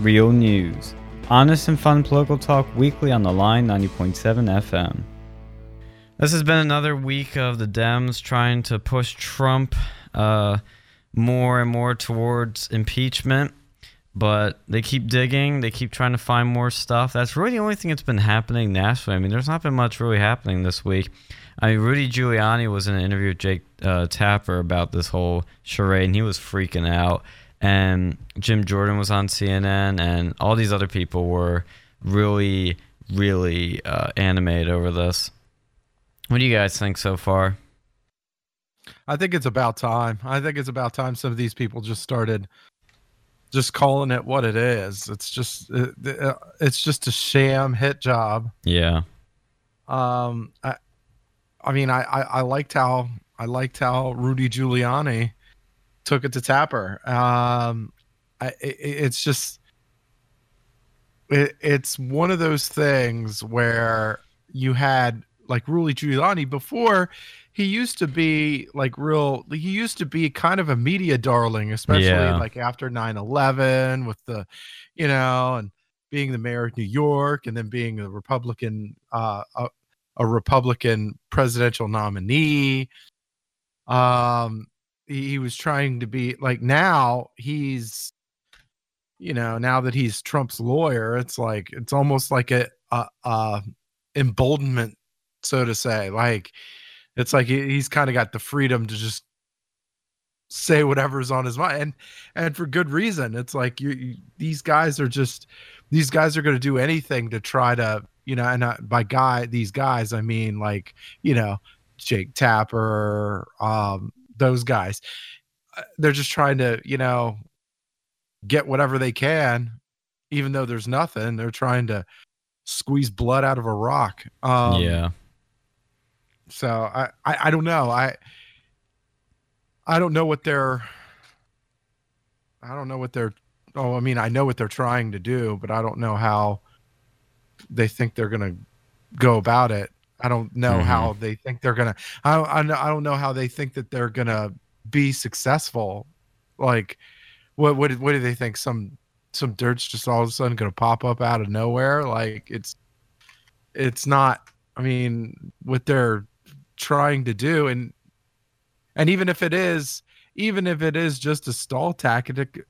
real news. Honest and fun political talk weekly on the Lion 90.7 FM. This has been another week of the Dems trying to push Trump uh, more and more towards impeachment, but they keep digging. They keep trying to find more stuff. That's really the only thing that's been happening nationally. I mean, there's not been much really happening this week. I mean, Rudy Giuliani was in an interview with Jake uh, Tapper about this whole charade, and he was freaking out. And Jim Jordan was on CNN, and all these other people were really, really uh, animated over this. What do you guys think so far? I think it's about time. I think it's about time some of these people just started just calling it what it is. It's just it's just a sham hit job. Yeah. Um I I mean I I, I liked how I liked how Rudy Giuliani took it to Tapper. Um I it, it's just it, it's one of those things where you had like Rudy Giuliani before he used to be like real he used to be kind of a media darling especially yeah. like after 9-11 with the you know and being the mayor of new york and then being a republican uh a, a republican presidential nominee um he, he was trying to be like now he's you know now that he's trump's lawyer it's like it's almost like a, a, a emboldenment so to say. Like it's like he's kind of got the freedom to just say whatever's on his mind and and for good reason it's like you, you these guys are just these guys are going to do anything to try to you know and uh, by guy these guys i mean like you know jake tapper um those guys uh, they're just trying to you know get whatever they can even though there's nothing they're trying to squeeze blood out of a rock um yeah so I, I, I don't know. I I don't know what they're I don't know what they're oh I mean I know what they're trying to do, but I don't know how they think they're gonna go about it. I don't know mm-hmm. how they think they're gonna I don't, I don't know how they think that they're gonna be successful. Like what what what do they think? Some some dirt's just all of a sudden gonna pop up out of nowhere? Like it's it's not I mean, with their trying to do and and even if it is even if it is just a stall tactic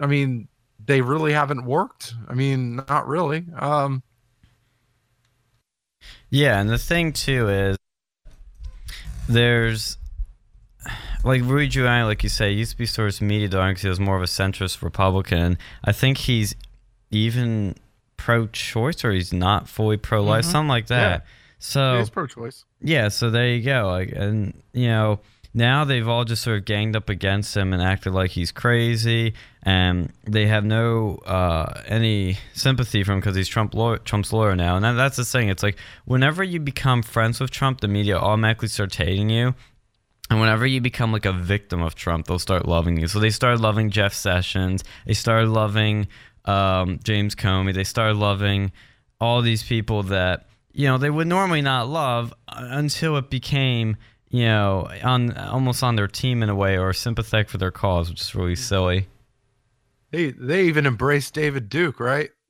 i mean they really haven't worked i mean not really um yeah and the thing too is there's like Rudy Giuliani, like you say, used to be sort of media darling because he was more of a centrist Republican. I think he's even pro-choice or he's not fully pro-life, mm-hmm. something like that. Yeah. So he's pro-choice. Yeah, so there you go. Like, and you know, now they've all just sort of ganged up against him and acted like he's crazy, and they have no uh, any sympathy for him because he's Trump lawyer, Trump's lawyer now. And that, that's the thing. It's like whenever you become friends with Trump, the media automatically starts hating you. And whenever you become like a victim of Trump, they'll start loving you. So they started loving Jeff Sessions. They started loving um, James Comey. They started loving all these people that you know they would normally not love uh, until it became you know on almost on their team in a way or sympathetic for their cause, which is really silly. They they even embraced David Duke, right?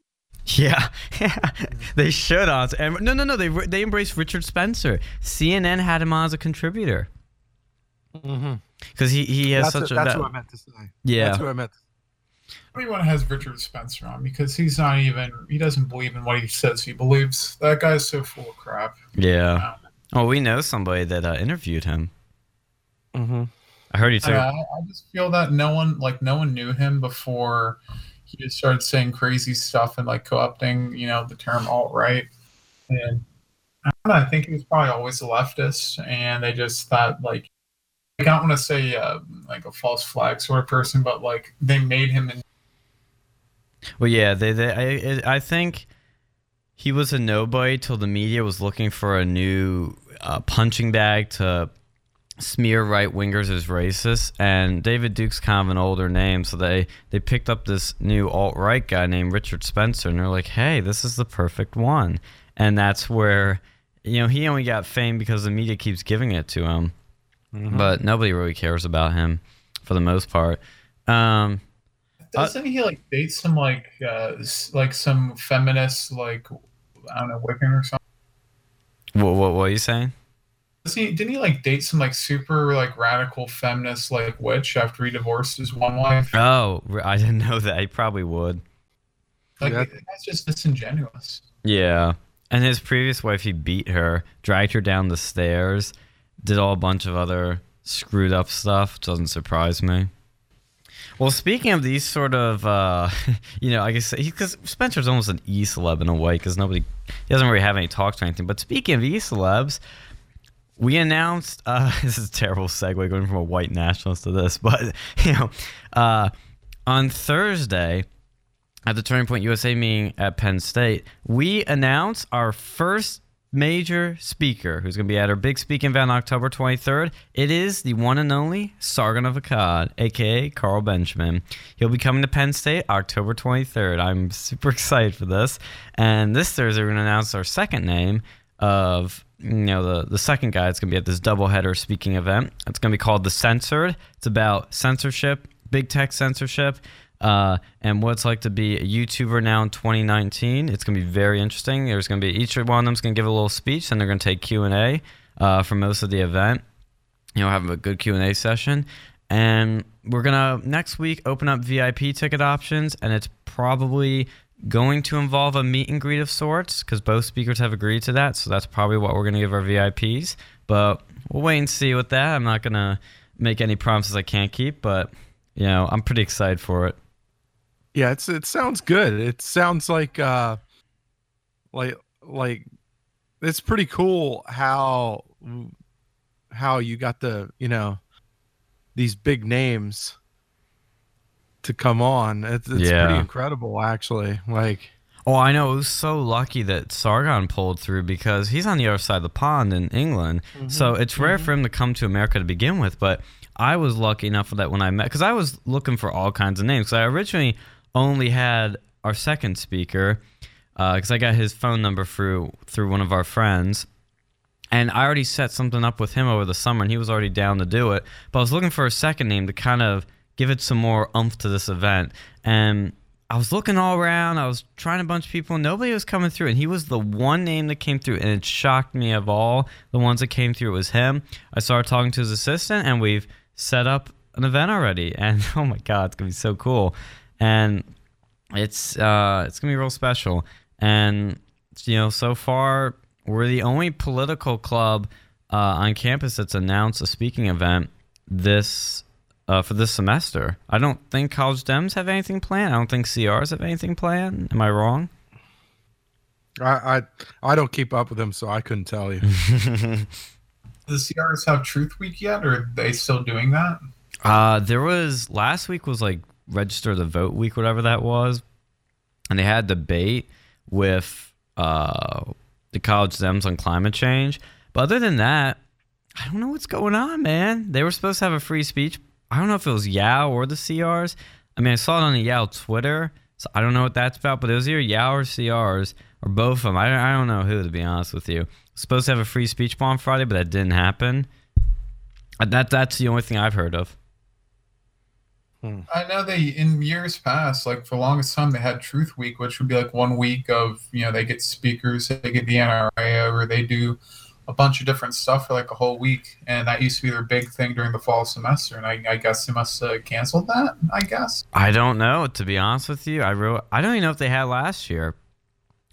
Yeah, yeah, they should also. And no, no, no. They they embraced Richard Spencer. CNN had him on as a contributor. Because mm-hmm. he he has that's such a. That's that, what I meant to say. Yeah, that's what I meant. To Everyone has Richard Spencer on because he's not even he doesn't believe in what he says he believes. That guy's so full of crap. Yeah. Oh, we know somebody that uh, interviewed him. Mm-hmm. I heard you too. I, I just feel that no one like no one knew him before he just started saying crazy stuff and like co-opting, you know, the term alt right. And I, know, I think he was probably always a leftist, and they just thought like I don't want to say uh, like a false flag sort of person, but like they made him in well, yeah, they, they I, I think he was a nobody till the media was looking for a new uh, punching bag to smear right wingers as racist. And David Duke's kind of an older name, so they they picked up this new alt right guy named Richard Spencer, and they're like, hey, this is the perfect one. And that's where you know he only got fame because the media keeps giving it to him, mm-hmm. but nobody really cares about him for the most part. Um, doesn't he like date some like uh like some feminist like I don't know Wiccan or something? What what, what are you saying? Doesn't he, didn't he like date some like super like radical feminist like witch after he divorced his one wife? Oh, I didn't know that. He probably would. Like Yeah. that's just disingenuous. Yeah. And his previous wife, he beat her, dragged her down the stairs, did all a bunch of other screwed up stuff. Doesn't surprise me. Well, speaking of these sort of, uh, you know, I guess because Spencer's almost an e celeb in a way because nobody, he doesn't really have any talks or anything. But speaking of e celebs, we announced uh, this is a terrible segue going from a white nationalist to this, but you know, uh, on Thursday at the Turning Point USA meeting at Penn State, we announced our first major speaker who's going to be at our big speaking event October 23rd. It is the one and only Sargon of Akkad, aka Carl Benjamin. He'll be coming to Penn State October 23rd. I'm super excited for this. And this Thursday, we're going to announce our second name of you know the the second guy that's going to be at this doubleheader speaking event. It's going to be called the Censored. It's about censorship, big tech censorship, uh, and what it's like to be a YouTuber now in 2019. It's going to be very interesting. There's going to be each one of them's going to give a little speech, and they're going to take Q and A uh, for most of the event. You know, have a good Q and A session, and we're gonna next week open up VIP ticket options, and it's probably going to involve a meet and greet of sorts because both speakers have agreed to that. So that's probably what we're to give our VIPs. But we'll wait and see with that. I'm not to make any promises I can't keep, but you know, I'm pretty excited for it. Yeah, it's it sounds good. It sounds like uh like like it's pretty cool how how you got the, you know, these big names to come on. It's, it's Yeah. pretty incredible actually. Like Oh, I know. It was so lucky that Sargon pulled through because he's on the other side of the pond in England. So it's rare for him to come to America to begin with. But I was lucky enough for that when I met, because I was looking for all kinds of names. 'Cause I originally only had our second speaker, uh, because I got his phone number through through one of our friends. And I already set something up with him over the summer, and he was already down to do it. But I was looking for a second name to kind of give it some more oomph to this event. And I was looking all around. I was trying a bunch of people. Nobody was coming through, and he was the one name that came through. And it shocked me of all the ones that came through. It was him. I started talking to his assistant, and we've set up an event already. And oh my god, it's gonna be so cool. And it's uh, it's gonna be real special. And you know, so far we're the only political club uh, on campus that's announced a speaking event this uh, for this semester. I don't think college dems have anything planned. I don't think CRs have anything planned. Am I wrong? I I, I don't keep up with them so I couldn't tell you. The CRs have Truth Week yet, or are they still doing that? Uh, there was last week was like register the vote week, whatever that was, and they had debate with uh, the college dems on climate change. But other than that, I don't know what's going on, man. They were supposed to have a free speech. I don't know if it was Yao or the CRs. I mean, I saw it on the Yao Twitter, so I don't know what that's about. But it was either Yao or CRs or both of them. I, I don't know who, to be honest with you. Supposed to have a free speech bomb Friday, but that didn't happen. That that's the only thing I've heard of. Hmm. I know they in years past, like for the longest time, they had Truth Week, which would be like one week of you know they get speakers, they get the NRA over, they do a bunch of different stuff for like a whole week, and that used to be their big thing during the fall semester. And I, I guess they must have canceled that. I guess. I don't know, to be honest with you. I wrote. I don't even know if they had last year.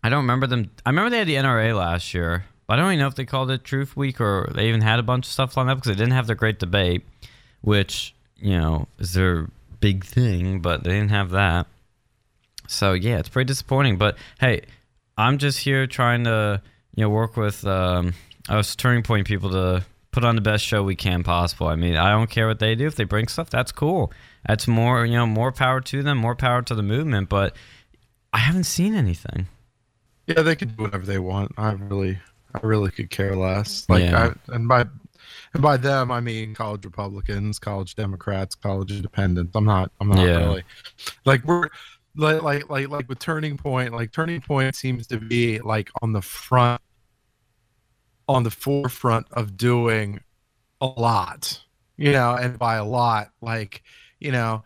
I don't remember them. I remember they had the NRA last year, but I don't even know if they called it Truth Week or they even had a bunch of stuff lined up because they didn't have the great debate, which you know is their big thing, but they didn't have that. So yeah, it's pretty disappointing. But hey, I'm just here trying to you know work with um, us turning point people to put on the best show we can possible. I mean, I don't care what they do. If they bring stuff, that's cool. That's more you know more power to them, more power to the movement. But I haven't seen anything. Yeah, they can do whatever they want. I really, I really could care less. Like, Yeah. I, and by, and by them, I mean college Republicans, college Democrats, college Independents. I'm not, I'm not Yeah. really. Like we're, like, like, like, like with Turning Point. Like Turning Point seems to be like on the front, on the forefront of doing a lot. You know, and by a lot, like, you know,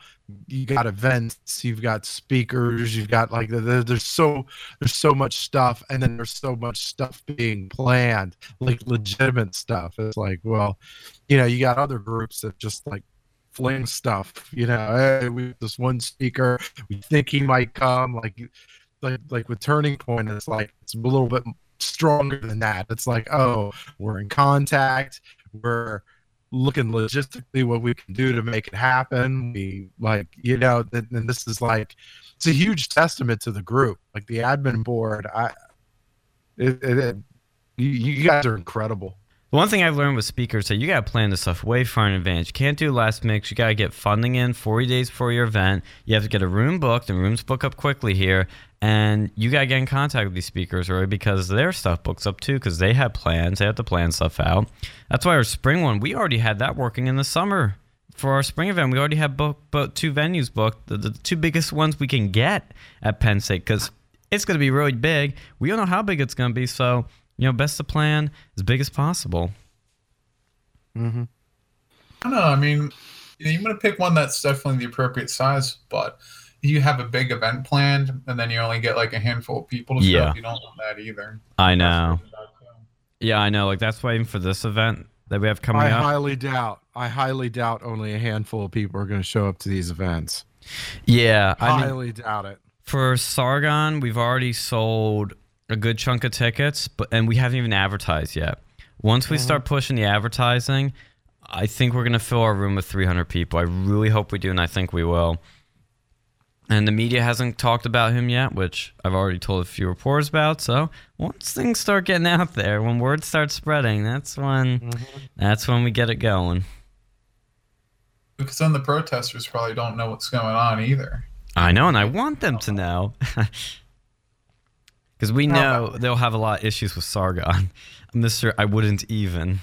you got events, you've got speakers, you've got like there's so there's so much stuff, and then there's so much stuff being planned, like legitimate stuff. It's like, well, you know, you got other groups that just like fling stuff. You know, hey, we this one speaker, we think he might come, like like like with Turning Point, it's like it's a little bit stronger than that. It's like, oh, we're in contact, we're looking logistically what we can do to make it happen. We like, you know, and this is like, it's a huge testament to the group, like the admin board. I, it, it, it you, you guys are incredible. One thing I've learned with speakers that you got to plan this stuff way far in advance. You can't do last mix. You got to get funding in 40 days before your event. You have to get a room booked, and rooms book up quickly here. And you got to get in contact with these speakers, right? Because their stuff books up too, because they have plans. They have to plan stuff out. That's why our spring one, we already had that working in the summer. For our spring event, we already had booked, booked two venues booked, the, the two biggest ones we can get at Penn State, because it's going to be really big. We don't know how big it's going to be, so you know, best to plan as big as possible. Mm-hmm. I don't know. I mean, you want to pick one that's definitely the appropriate size, but you have a big event planned and then you only get like a handful of people to show Yeah. up, you don't want that either. I know. Yeah, I know. Like that's why even for this event that we have coming I up. I highly doubt. I highly doubt only a handful of people are going to show up to these events. yeah, I mean, highly doubt it. for Sargon, we've already sold a good chunk of tickets, but and we haven't even advertised yet. Once we start pushing the advertising, I think we're gonna fill our room with 300 people. I really hope we do, and I think we will. And the media hasn't talked about him yet, which I've already told a few reporters about. So once things start getting out there, when word starts spreading, that's when mm-hmm. that's when we get it going. Because then the protesters probably don't know what's going on either. I know, and I want them to know. Because we know they'll have a lot of issues with Sargon. Mr. I wouldn't even.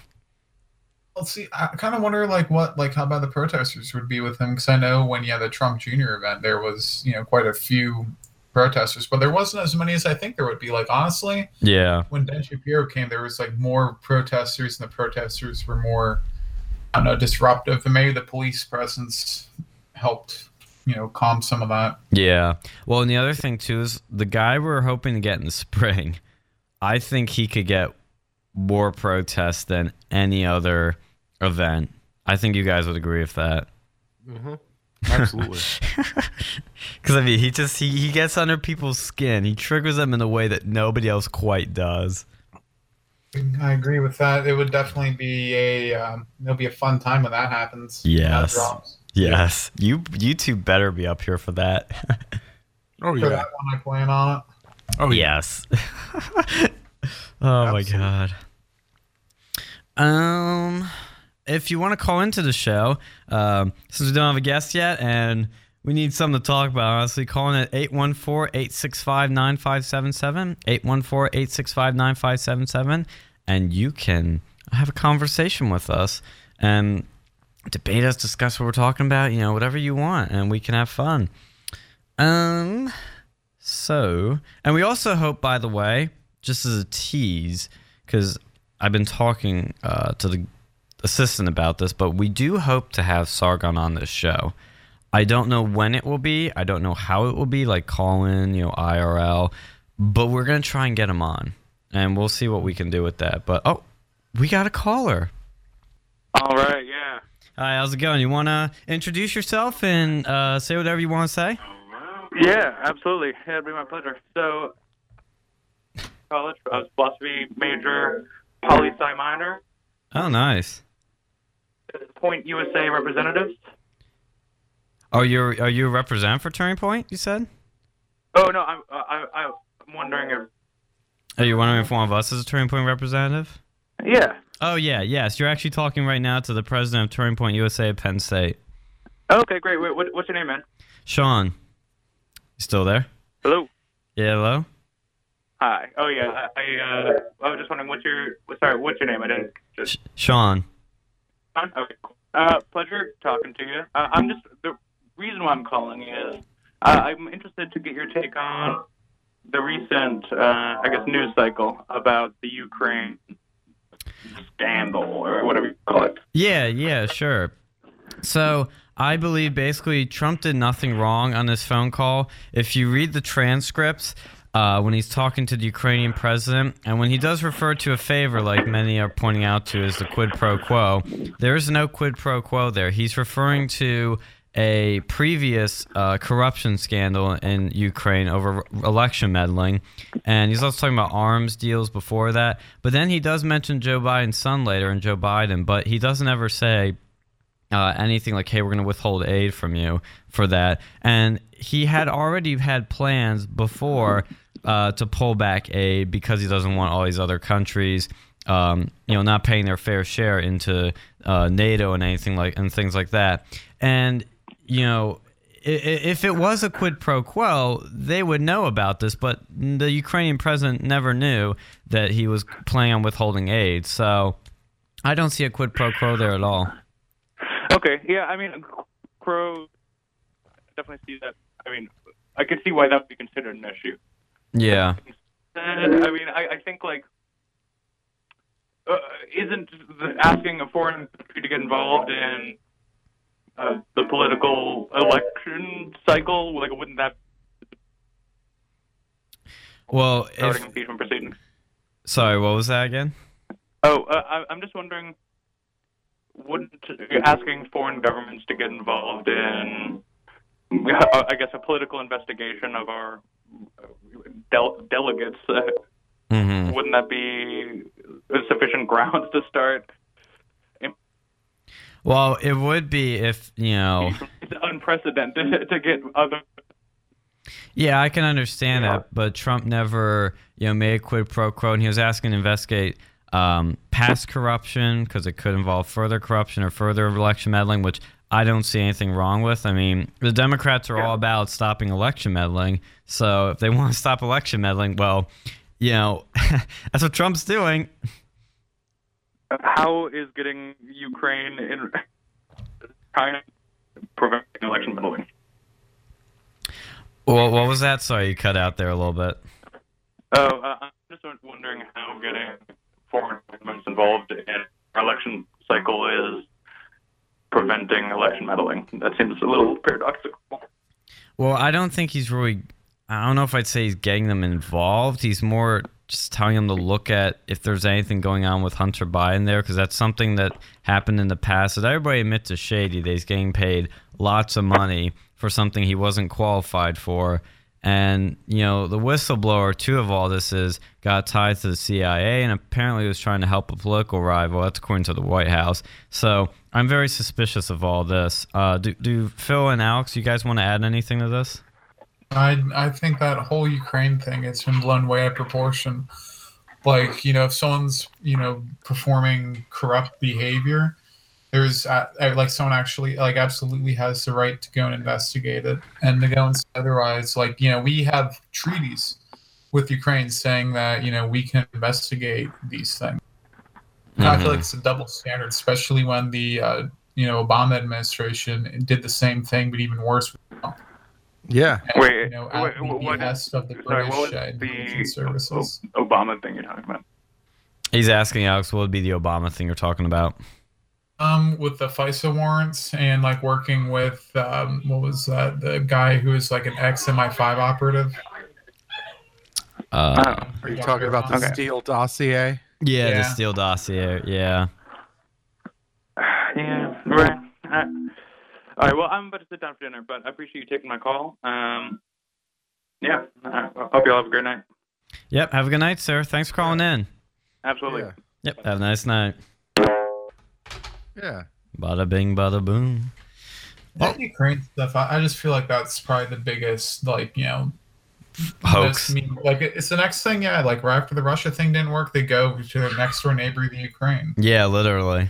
Well, see, I kind of wonder like what like how bad the protesters would be with him because I know when you had the Trump Jr. event, there was you know quite a few protesters, but there wasn't as many as I think there would be. Like honestly, Yeah. when Ben Shapiro came, there was like more protesters, and the protesters were more I don't know disruptive, and maybe the police presence helped you know calm some of that. Yeah. Well, and the other thing, too, is the guy we're hoping to get in the spring, I think he could get more protests than any other event. I think you guys would agree with that. Absolutely. Because, I mean, he just, he, he gets under people's skin. He triggers them in a way that nobody else quite does. I agree with that. It would definitely be a um, it'll be a fun time when that happens. when that Yes. drops. Yes. You, you two better be up here for that. oh For yeah. that one, I plan on it. Oh yeah. Yes. oh my god. Um, if you want to call into the show, um, since we don't have a guest yet and we need something to talk about, honestly, calling at 814-865-9577, 814-865-9577, and you can have a conversation with us and debate us, discuss what we're talking about, you know, whatever you want, and we can have fun. Um, so, and we also hope, by the way, just as a tease, because I've been talking uh, to the assistant about this, but we do hope to have Sargon on this show. I don't know when it will be. I don't know how it will be, like call in, you know, IRL, but we're going to try and get him on. And we'll see what we can do with that. But, oh, we got a caller. All right. Hi, how's it going? You want to introduce yourself and uh, say whatever you want to say? Yeah, absolutely. It'd be my pleasure. So, college, I was philosophy major, poli sci minor, Oh, nice. Point USA representatives. Are you are you a representative for Turning Point? You said. Oh no, I'm I, I, I'm wondering if Are you wondering if one of us is a Turning Point representative? yeah. Oh yeah, yes. You're actually talking right now to the president of Turning Point USA at Penn State, Okay, great. Wait, what, what's your name, man? Sean. You still there? Hello. Yeah, hello. Hi. Oh yeah, I, I uh I was just wondering what's your sorry, what's your name? I didn't just Sh- Sean. Okay. Uh, pleasure talking to you. Uh, I'm just the reason why I'm calling is uh, I'm interested to get your take on the recent, uh, I guess, news cycle about the Ukraine scandal or whatever you call it. Yeah, yeah, sure. So I believe basically Trump did nothing wrong on this phone call. If you read the transcripts, uh, when he's talking to the Ukrainian president, and when he does refer to a favor, like many are pointing out to, as the quid pro quo, there is no quid pro quo there. He's referring to a previous uh, corruption scandal in Ukraine over election meddling. And he's also talking about arms deals before that. But then he does mention Joe Biden's son later and Joe Biden, but he doesn't ever say uh, anything like, hey, we're going to withhold aid from you for that. And he had already had plans before uh, to pull back aid because he doesn't want all these other countries. Um, you know, not paying their fair share into uh, NATO and anything like and things like that. And you know, if it was a quid pro quo, they would know about this, but the Ukrainian president never knew that he was planning on withholding aid. So I don't see a quid pro quo there at all. Okay, yeah, I mean, Crow definitely see that. I mean, I can see why that would be considered an issue. Yeah. I mean, I, I think like uh, isn't asking a foreign country to get involved in uh, the political election cycle? Like, wouldn't that well starting if, impeachment proceedings? Sorry, what was that again? Oh, uh, I, I'm just wondering, wouldn't asking foreign governments to get involved in, uh, I guess, a political investigation of our del- delegates, uh, mm-hmm. wouldn't that be sufficient grounds to start well, it would be if you know. It's unprecedented to get other. Yeah, I can understand yeah. that, but Trump never, you know, made a quid pro quo, and he was asking to investigate um, past corruption because it could involve further corruption or further election meddling, which I don't see anything wrong with. I mean, the Democrats are yeah. all about stopping election meddling, so if they want to stop election meddling, well, you know, that's what Trump's doing how is getting Ukraine in trying to prevent election meddling? Well, what was that? Sorry, you cut out there a little bit. Oh, uh, I'm just wondering how getting foreign governments involved in our election cycle is preventing election meddling. That seems a little paradoxical. Well, I don't think he's really. I don't know if I'd say he's getting them involved. He's more just telling him to look at if there's anything going on with Hunter Biden there, because that's something that happened in the past that everybody admits is shady. That he's getting paid lots of money for something he wasn't qualified for. And, you know, the whistleblower, too, of all this is got tied to the CIA and apparently was trying to help a political rival. That's according to the White House. So I'm very suspicious of all this. Uh, do, do Phil and Alex, you guys want to add anything to this? I I think that whole Ukraine thing it's been blown way out of proportion. Like you know, if someone's you know performing corrupt behavior, there's uh, like someone actually like absolutely has the right to go and investigate it, and to go and say otherwise. Like you know, we have treaties with Ukraine saying that you know we can investigate these things. Mm-hmm. I feel like it's a double standard, especially when the uh, you know Obama administration did the same thing, but even worse. Yeah. Wait, you know, wait, what is, of the sorry, British what was uh, the services. Obama thing you're talking about? He's asking Alex, what would be the Obama thing you're talking about? Um, with the FISA warrants and like working with um, what was that? The guy who was like an ex MI5 operative. Uh, Are you talking about the okay. Steele dossier? Yeah, Yeah. the Steele dossier. Yeah. Yeah, right. Uh, all right. Well, I'm about to sit down for dinner, but I appreciate you taking my call. Um, yeah. I hope you all have a great night. Yep. Have a good night, sir. Thanks for calling in. Absolutely. Yeah. Yep. Have a nice night. Yeah. Bada bing, bada boom. That Ukraine stuff, I, I just feel like that's probably the biggest, like, you know, Hoax. that's- like, it's the next thing, yeah. Like, right after the Russia thing didn't work, they go to their next door neighbor, the Ukraine. Yeah, literally.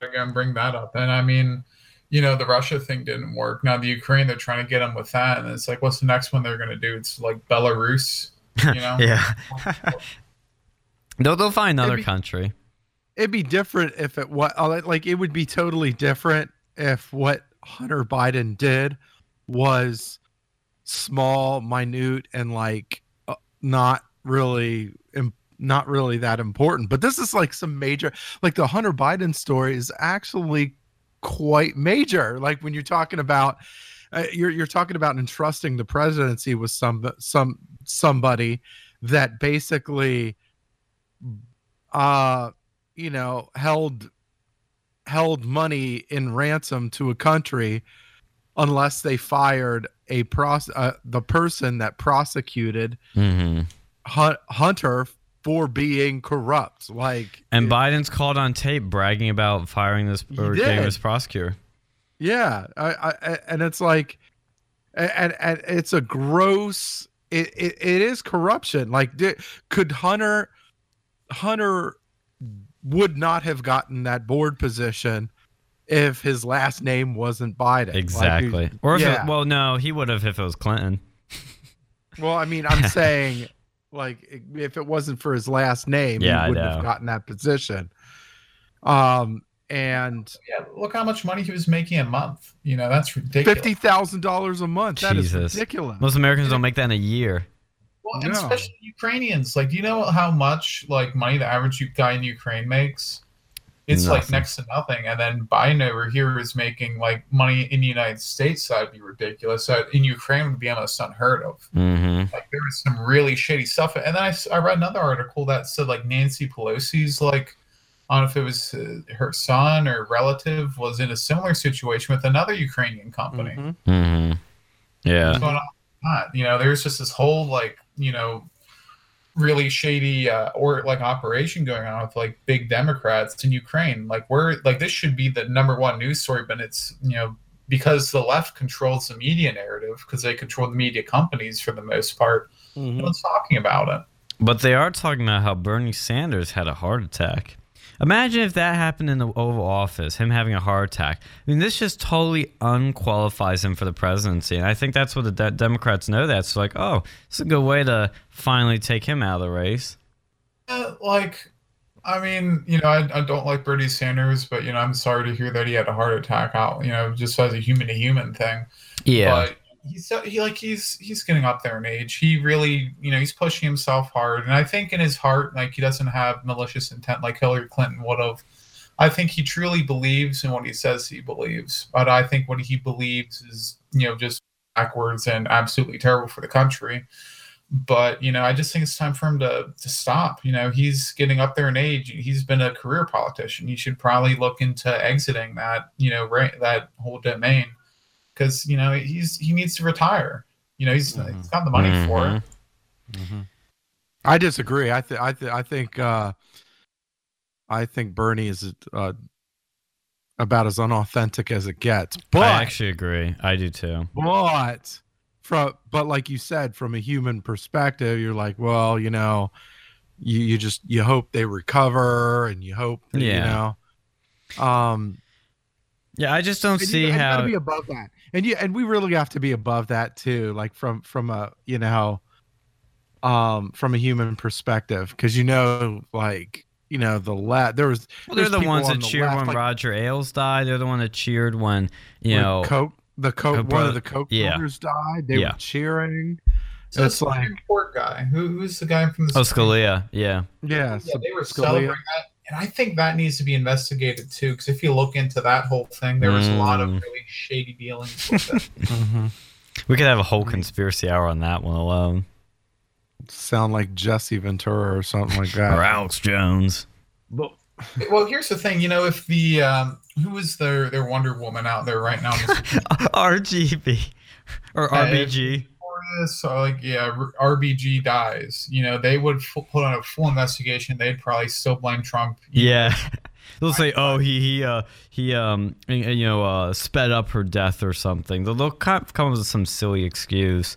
They're going to bring that up. And I mean, you know, the Russia thing didn't work. Now, the Ukraine, they're trying to get them with that. And it's like, what's the next one they're going to do? It's like Belarus, you know? yeah. they'll, they'll find another Maybe- country. It'd be different if it what like it would be totally different if what Hunter Biden did was small, minute, and like uh, not really im- not really that important. But this is like some major like the Hunter Biden story is actually quite major. Like when you're talking about uh, you're you're talking about entrusting the presidency with some some somebody that basically uh you know held held money in ransom to a country unless they fired a pros uh, the person that prosecuted hmm Hunter for being corrupt. Like And it- Biden's called on tape bragging about firing this or getting this prosecutor. Yeah, I, I, and it's like, and, and it's a gross. It, it, it is corruption. Like, could Hunter, Hunter, would not have gotten that board position if his last name wasn't Biden. Like, Exactly. or if yeah. it, well, no, he would have if it was Clinton. well, I mean, I'm saying, like, if it wasn't for his last name, Yeah, he wouldn't have gotten that position. Um, and Yeah, look how much money he was making a month. You know, that's ridiculous. fifty thousand dollars a month. That is Jesus. ridiculous. Most Americans don't make that in a year. Well, and No. especially Ukrainians. Like, do you know how much like money the average guy in Ukraine makes? It's like next to nothing. And then Biden over here is making like money in the United States. That'd be ridiculous. That in Ukraine would be almost unheard of. Mm-hmm. Like there was some really shady stuff. And then I, I read another article that said like Nancy Pelosi's like, I don't know if it was uh, her son or relative was in a similar situation with another Ukrainian company. Mhm. Mm-hmm. Yeah. What's going on with that? You know, there's just this whole like, you know, really shady uh, or like operation going on with like big Democrats in Ukraine. Like we're like this should be the number one news story, but it's you know because the left controls the media narrative because they control the media companies for the most part. Mhm. No one's talking about it. But they are talking about how Bernie Sanders had a heart attack. Imagine if that happened in the Oval Office, him having a heart attack. I mean, this just totally unqualifies him for the presidency. And I think that's what the de- Democrats know. That That's like, oh, it's a good way to finally take him out of the race. Uh, like, I mean, you know, I, I don't like Bernie Sanders, but you know, I'm sorry to hear that he had a heart attack out. You know, just as a human to human thing. Yeah. But he's so- he like he's he's getting up there in age. He really, you know, he's pushing himself hard, and I think in his heart, like he doesn't have malicious intent like Hillary Clinton would have. I think he truly believes in what he says he believes, but I think what he believes is, you know, just backwards and absolutely terrible for the country. But you know, I just think it's time for him to to stop. You know, he's getting up there in age. He's been a career politician. He should probably look into exiting that, you know, right that whole domain because you know he's he needs to retire. You know, he's, Mhm. he's got the money for Mhm. it. I disagree. I th- I th- I think uh, I think Bernie is uh, about as unauthentic as it gets. But I actually agree. I do too. but from but like you said, from a human perspective, you're like, well, you know, you you just you hope they recover and you hope that, you Yeah. know. Um, Yeah, I just don't and see you, and you how. gotta be above that, and you and we really have to be above that too, like from from a you know, um, from a human perspective, because you know, like you know, the left there was Well, they're the ones on that the cheered left, when like, Roger Ailes died. They're the one that cheered when you when know. Koch the Koch her one brother- of the Koch yeah. brothers died. They Yeah. were cheering. So It's like- Supreme Court guy, who, who's the guy from the oh, Scalia. Yeah. Yeah, Yeah, so they were Scalia- celebrating that, and I think that needs to be investigated too. Because if you look into that whole thing, there was a lot of Mm. really shady dealings with it. Mhm. We could have a whole conspiracy hour on that one alone. sound like Jesse Ventura or something like that. Or that. Alex Jones. well, here's the thing, you know, if the um, who is their their Wonder Woman out there right now? RGB. Or Uh, RBG. For this, so like yeah, RBG dies. You know, they would f- put on a full investigation. They'd probably still blame Trump. Yeah. They'll say, "Oh, he he uh he um you know uh sped up her death or something." They'll, they'll come come up with some silly excuse.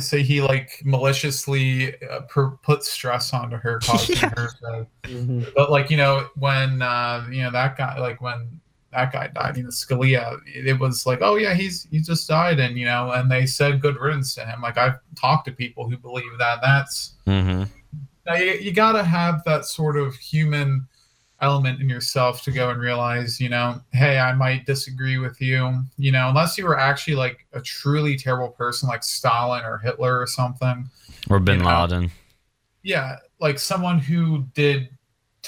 say he like maliciously uh, per- put stress onto her, causing Yeah. her to. Mhm. But like you know, when uh, you know that guy, like when that guy died, you know, Scalia, it was like, oh yeah, he's he just died, and you know, and they said good riddance to him. Like I've talked to people who believe that. That's Mm-hmm. now you, you got to have that sort of human element in yourself to go and realize, you know, hey, I might disagree with you, you know, unless you were actually like a truly terrible person like Stalin or Hitler or something. Or Bin You know. Laden. Yeah, like someone who did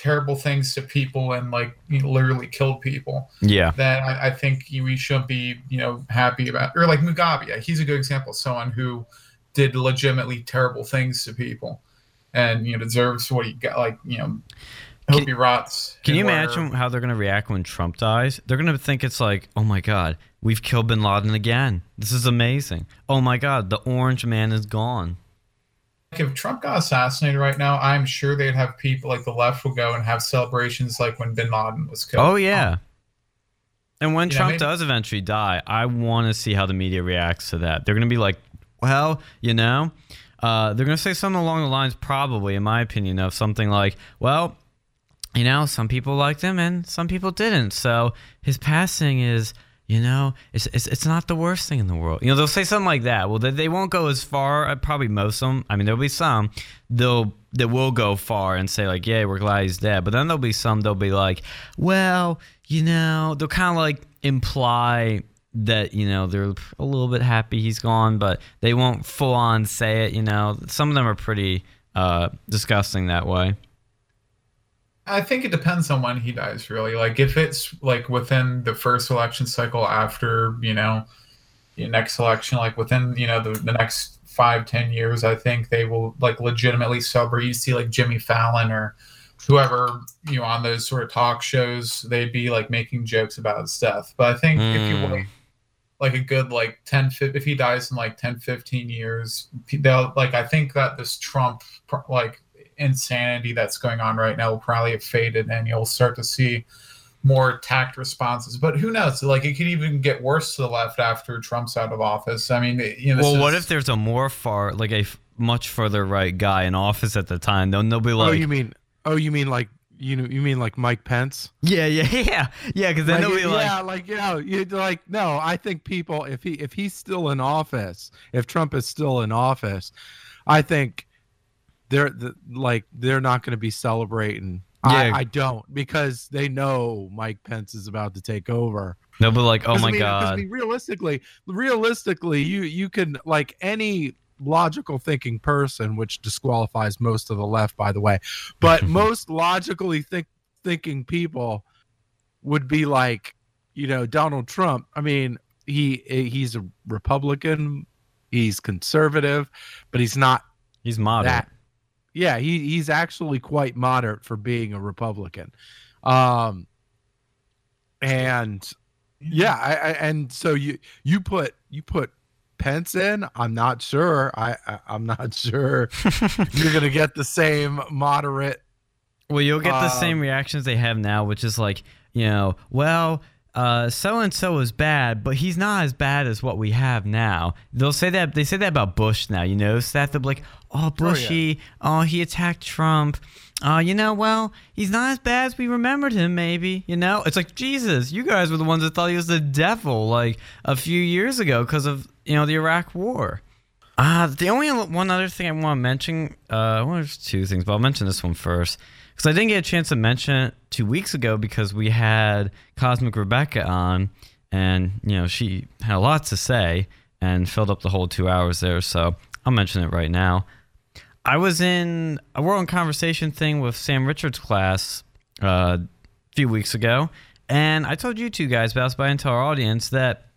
terrible things to people and like you know, literally killed people, Yeah. then I, I think you, we shouldn't be you know happy about. Or like Mugabe, he's a good example. of Someone who did legitimately terrible things to people, and you know deserves what he got. Like you know, hope Can- he rots. Can you in imagine how they're going to react when Trump dies? They're going to think it's like, oh my God, we've killed bin Laden again. This is amazing. Oh my God, the orange man is gone. If Trump got assassinated right now, I'm sure they'd have people like the left will go and have celebrations like when Bin Laden was killed. Oh, yeah. And when You know, Trump maybe- does eventually die, I want to see how the media reacts to that. They're going to be like, well, you know, uh, they're going to say something along the lines, probably, in my opinion, of something like, well, you know, some people liked him and some people didn't. So his passing is, you know, it's, it's, it's not the worst thing in the world. You know, they'll say something like that. Well, they, they won't go as far. uh, Probably most of them. I mean, there'll be some. They'll that will go far and say like, yeah, we're glad he's dead. But then there'll be some. They'll be like, well, you know, they'll kind of like imply that you know they're a little bit happy he's gone, but they won't full on say it. You know, some of them are pretty uh, disgusting that way. I think it depends on when he dies, really. Like if it's like within the first election cycle after, you know, the next election, like within, you know, the, the next five, ten years, I think they will like legitimately celebrate. You see like Jimmy Fallon or whoever, you know, on those sort of talk shows, they'd be like making jokes about his death. But I think if you Mm. wait like a good like 10 fi- if he dies in like 10 15 years they'll like i think that this trump like insanity that's going on right now will probably have faded and you'll start to see more tact responses but who knows like it could even get worse to the left after trump's out of office i mean you know this Well, what is- if there's a more far, like a f- much further right guy in office at the time? Then they'll be oh, like. oh, you mean? Oh, you mean like you know? You mean like Mike Pence? yeah, yeah, yeah, yeah, because then Like, they'll be like, yeah, like yeah, you like no. I think people, if he if he's still in office, if Trump is still in office, I think they're the, like they're not going to be celebrating. Yeah. I, I don't because they know Mike Pence is about to take over. they'll be like, oh 'Cause, I my mean- 'cause, I god, mean, realistically, realistically, you you can like any logical thinking person, which disqualifies most of the left, by the way, but most logically think thinking people would be like, you know, Donald Trump. I mean, he eh, he's a Republican, he's conservative, but he's not he's moderate. that. Yeah, he he's actually quite moderate for being a Republican. Um, and yeah, I, I and so you you put you put Pence in. I'm not sure. I, I I'm not sure you're gonna get the same moderate. Well, you'll get the same Um, reactions they have now, which is like, you know, well, uh, so and so is bad, but he's not as bad as what we have now. They'll say that they say that about Bush now. You know, so that they'll be like, oh, Bushy, oh, he attacked Trump. Uh, you know, well, he's not as bad as we remembered him. Maybe, you know, it's like Jesus. You guys were the ones that thought he was the devil like a few years ago because of you know the Iraq War. Uh, the only one other thing I want to mention, uh, well, there's two things, but I'll mention this one first. Because I didn't get a chance to mention it two weeks ago because we had Cosmic Rebecca on, and, you know, she had a lot to say and filled up the whole two hours there. So I'll mention it right now. I was in a World Conversation thing with Sam Richards' class uh, a few weeks ago, and I told you two guys, was by into our audience that,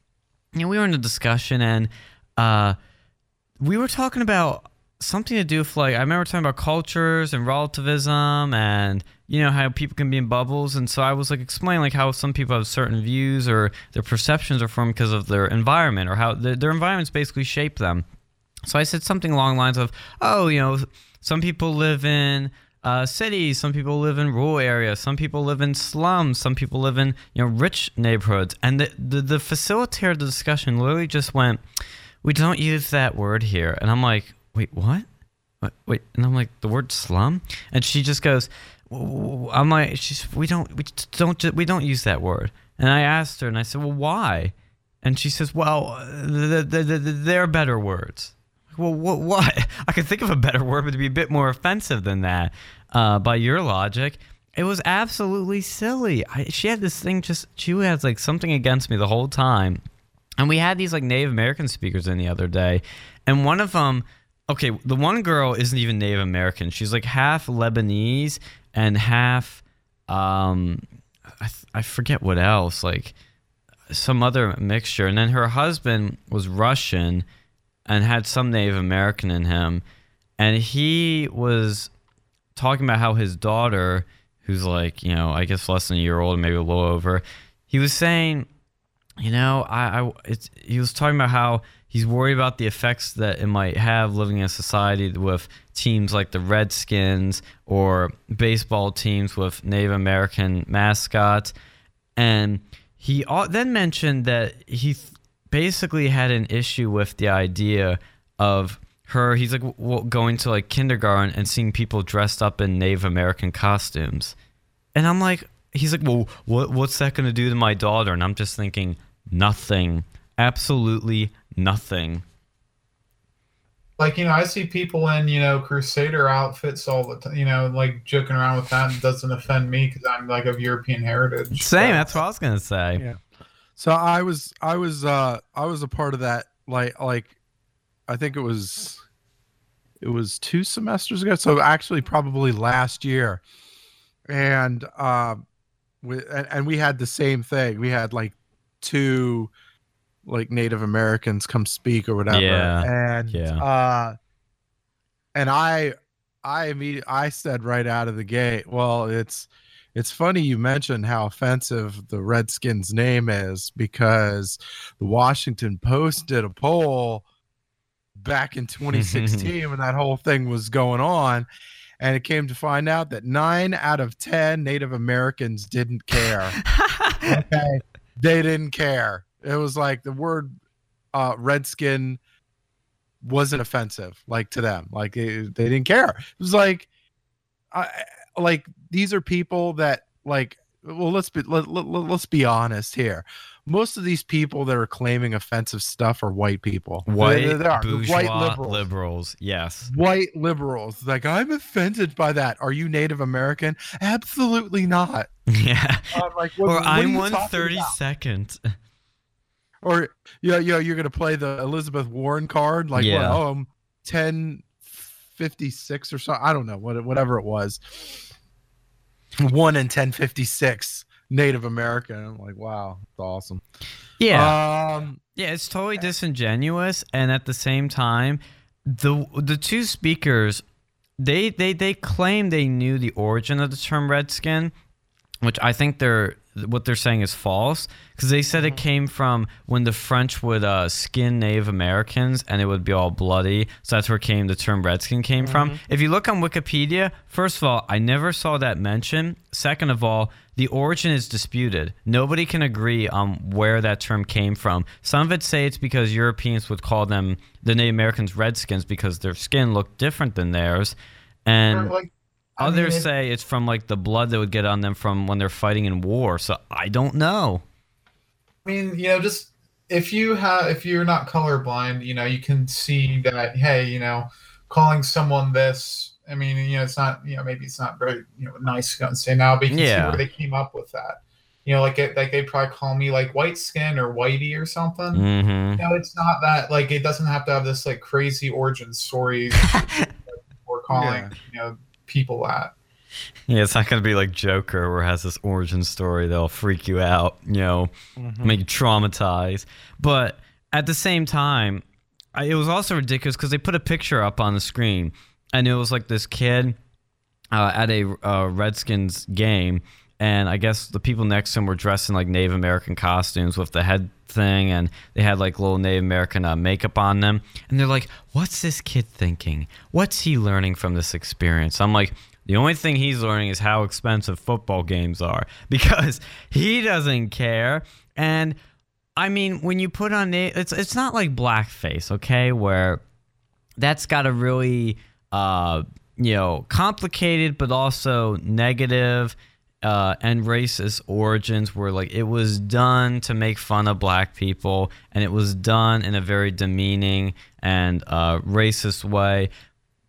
you know, we were in a discussion and, uh, we were talking about something to do with like I remember talking about cultures and relativism and you know how people can be in bubbles. And so I was like explaining like how some people have certain views or their perceptions are formed because of their environment or how their, their environments basically shape them. So I said something along the lines of, oh, you know, some people live in uh, cities, some people live in rural areas, some people live in slums, some people live in you know rich neighborhoods, and the the, the facilitator of the discussion literally just went, we don't use that word here, and I'm like, wait, what? What? Wait, and I'm like, the word slum, and she just goes, I'm like, she's we don't we don't we don't use that word, and I asked her, and I said, well, why? And she says, well, th th th th there are better words. Well, what? what? I could think of a better word, but to be a bit more offensive than that, uh, by your logic, it was absolutely silly. I, she had this thing just. She had like something against me the whole time, and we had these like Native American speakers in the other day, and one of them. Okay, the one girl isn't even Native American. She's like half Lebanese, and half um I, th- I forget what else like some other mixture and then her husband was russian and had some native american in him and he was talking about how his daughter who's like you know i guess less than a year old maybe a little over he was saying you know i, I it's, he was talking about how he's worried about the effects that it might have living in a society with teams like the redskins or baseball teams with native american mascots. And he then mentioned that he basically had an issue with the idea of her he's like going to like kindergarten and seeing people dressed up in native american costumes. And i'm like he's like well what what's that going to do to my daughter? And i'm just thinking nothing. Absolutely nothing Like you know, I see people in you know Crusader outfits all the time. You know, like joking around with that. Doesn't offend me because I'm like of European heritage. same So- that's what i was going to say Yeah. So I was I was uh I was a part of that like like I think it was it was two semesters ago. So actually probably last year. And um we and, and we had the same thing. We had like two like Native Americans come speak or whatever. Yeah. And Yeah. uh and I I immediately I said right out of the gate, well, it's it's funny you mentioned how offensive the Redskins name is because the Washington Post did a poll back in 2016 when that whole thing was going on. And it came to find out that nine out of 10 Native Americans didn't care. okay. They didn't care. It was like the word uh, Redskin wasn't offensive, like to them. Like it, they didn't care. It was like, I, like these are people that like well let's be let, let, let- let's be honest here. Most of these people that are claiming offensive stuff are white people. White they, they are. White liberals. liberals. Yes. White liberals. Like i'm offended by that. Are you native american? Absolutely not. Yeah. I'm like what, or what i'm one thirty second or yeah yeah you're gonna play the elizabeth warren card like Yeah. what, oh i'm 1056 or so i don't know what whatever it was. One in 1056 native american i'm like wow it's awesome. Yeah. Um Yeah, it's totally disingenuous, and at the same time, the the two speakers, they they they claim they knew the origin of the term redskin, which I think they're what they're saying is false because they said it came from when the French would uh, skin Native Americans and it would be all bloody. So that's where came the term redskin came from. If you look on Wikipedia, first of all, I never saw that mention. Second of all, the origin is disputed. Nobody can agree on where that term came from. Some of it say it's because Europeans would call them the Native Americans redskins because their skin looked different than theirs, and like I mean, Others it- say it's from like the blood that would get on them from when they're fighting in war. So I don't know. I mean, you know, just if you have if you're not colorblind, you know, you can see that hey, you know, calling someone this. I mean, you know, it's not you know maybe it's not very you know nice to say now, but you can see where they came up with that. You know, like it, like they probably call me like white skin or whitey or something. Mm-hmm. You know, it's not that like it doesn't have to have this like crazy origin story. that we're calling Yeah. you know people that. Yeah, it's not gonna be like Joker where it has this origin story that'll freak you out, you know, make you traumatized. But at the same time, I, it was also ridiculous because they put a picture up on the screen, and it was like this kid uh, at a uh, Redskins game, and I guess the people next to him were dressed in like Native American costumes with the head thing, and they had like little Native American uh, makeup on them, and they're like, "What's this kid thinking? What's he learning from this experience?" I'm like. The only thing he's learning is how expensive football games are because he doesn't care. And I mean, when you put on it's it's not like blackface, okay, where that's got a really uh you know complicated but also negative uh, and racist origins where like it was done to make fun of black people and it was done in a very demeaning and uh, racist way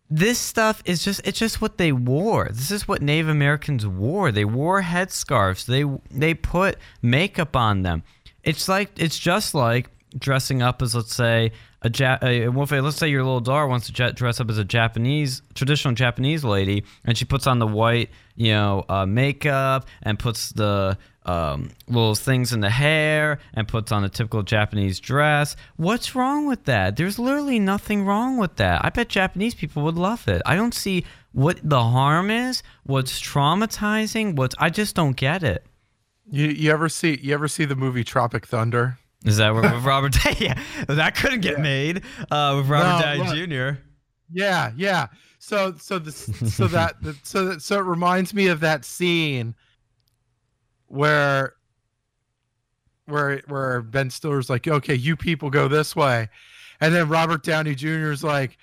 this stuff is just it's just what they wore. This is what Native Americans wore. They wore headscarves. They they put makeup on them. It's like it's just like dressing up as let's say a, ja- a well, let's say your little daughter wants to ja- dress up as a Japanese traditional Japanese lady, and she puts on the white, you know, uh, makeup and puts the um, little things in the hair and puts on a typical Japanese dress. What's wrong with that? There's literally nothing wrong with that. I bet Japanese people would love it. I don't see what the harm is. What's traumatizing? What's I just don't get it. You you ever see you ever see the movie Tropic Thunder? Is that with Robert? yeah, that couldn't get made uh, with Robert No, Downey look. Jr. Yeah, yeah. So so the so that the, so that, so it reminds me of that scene where where where Ben Stiller's like, okay, you people go this way, and then Robert Downey Jr. is like,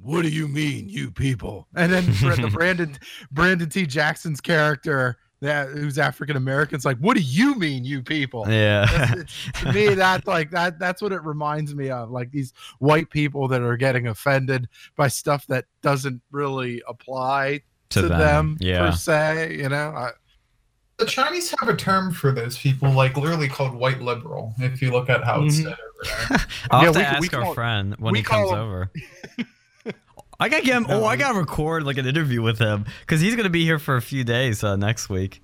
what do you mean, you people? And then the Brandon Brandon T. Jackson's character that who's African American's like, what do you mean, you people? Yeah. To me that's like that that's what it reminds me of like these white people that are getting offended by stuff that doesn't really apply To to, them, them, yeah. per se you know I, The Chinese have a term for those people, like literally called white liberal. If you look at how it's Mhm. said over there. I'll Yeah, have to we- ask we our call- friend when he comes call over. I gotta get him. Oh, I gotta record like an interview with him because he's gonna be here for a few days uh, next week.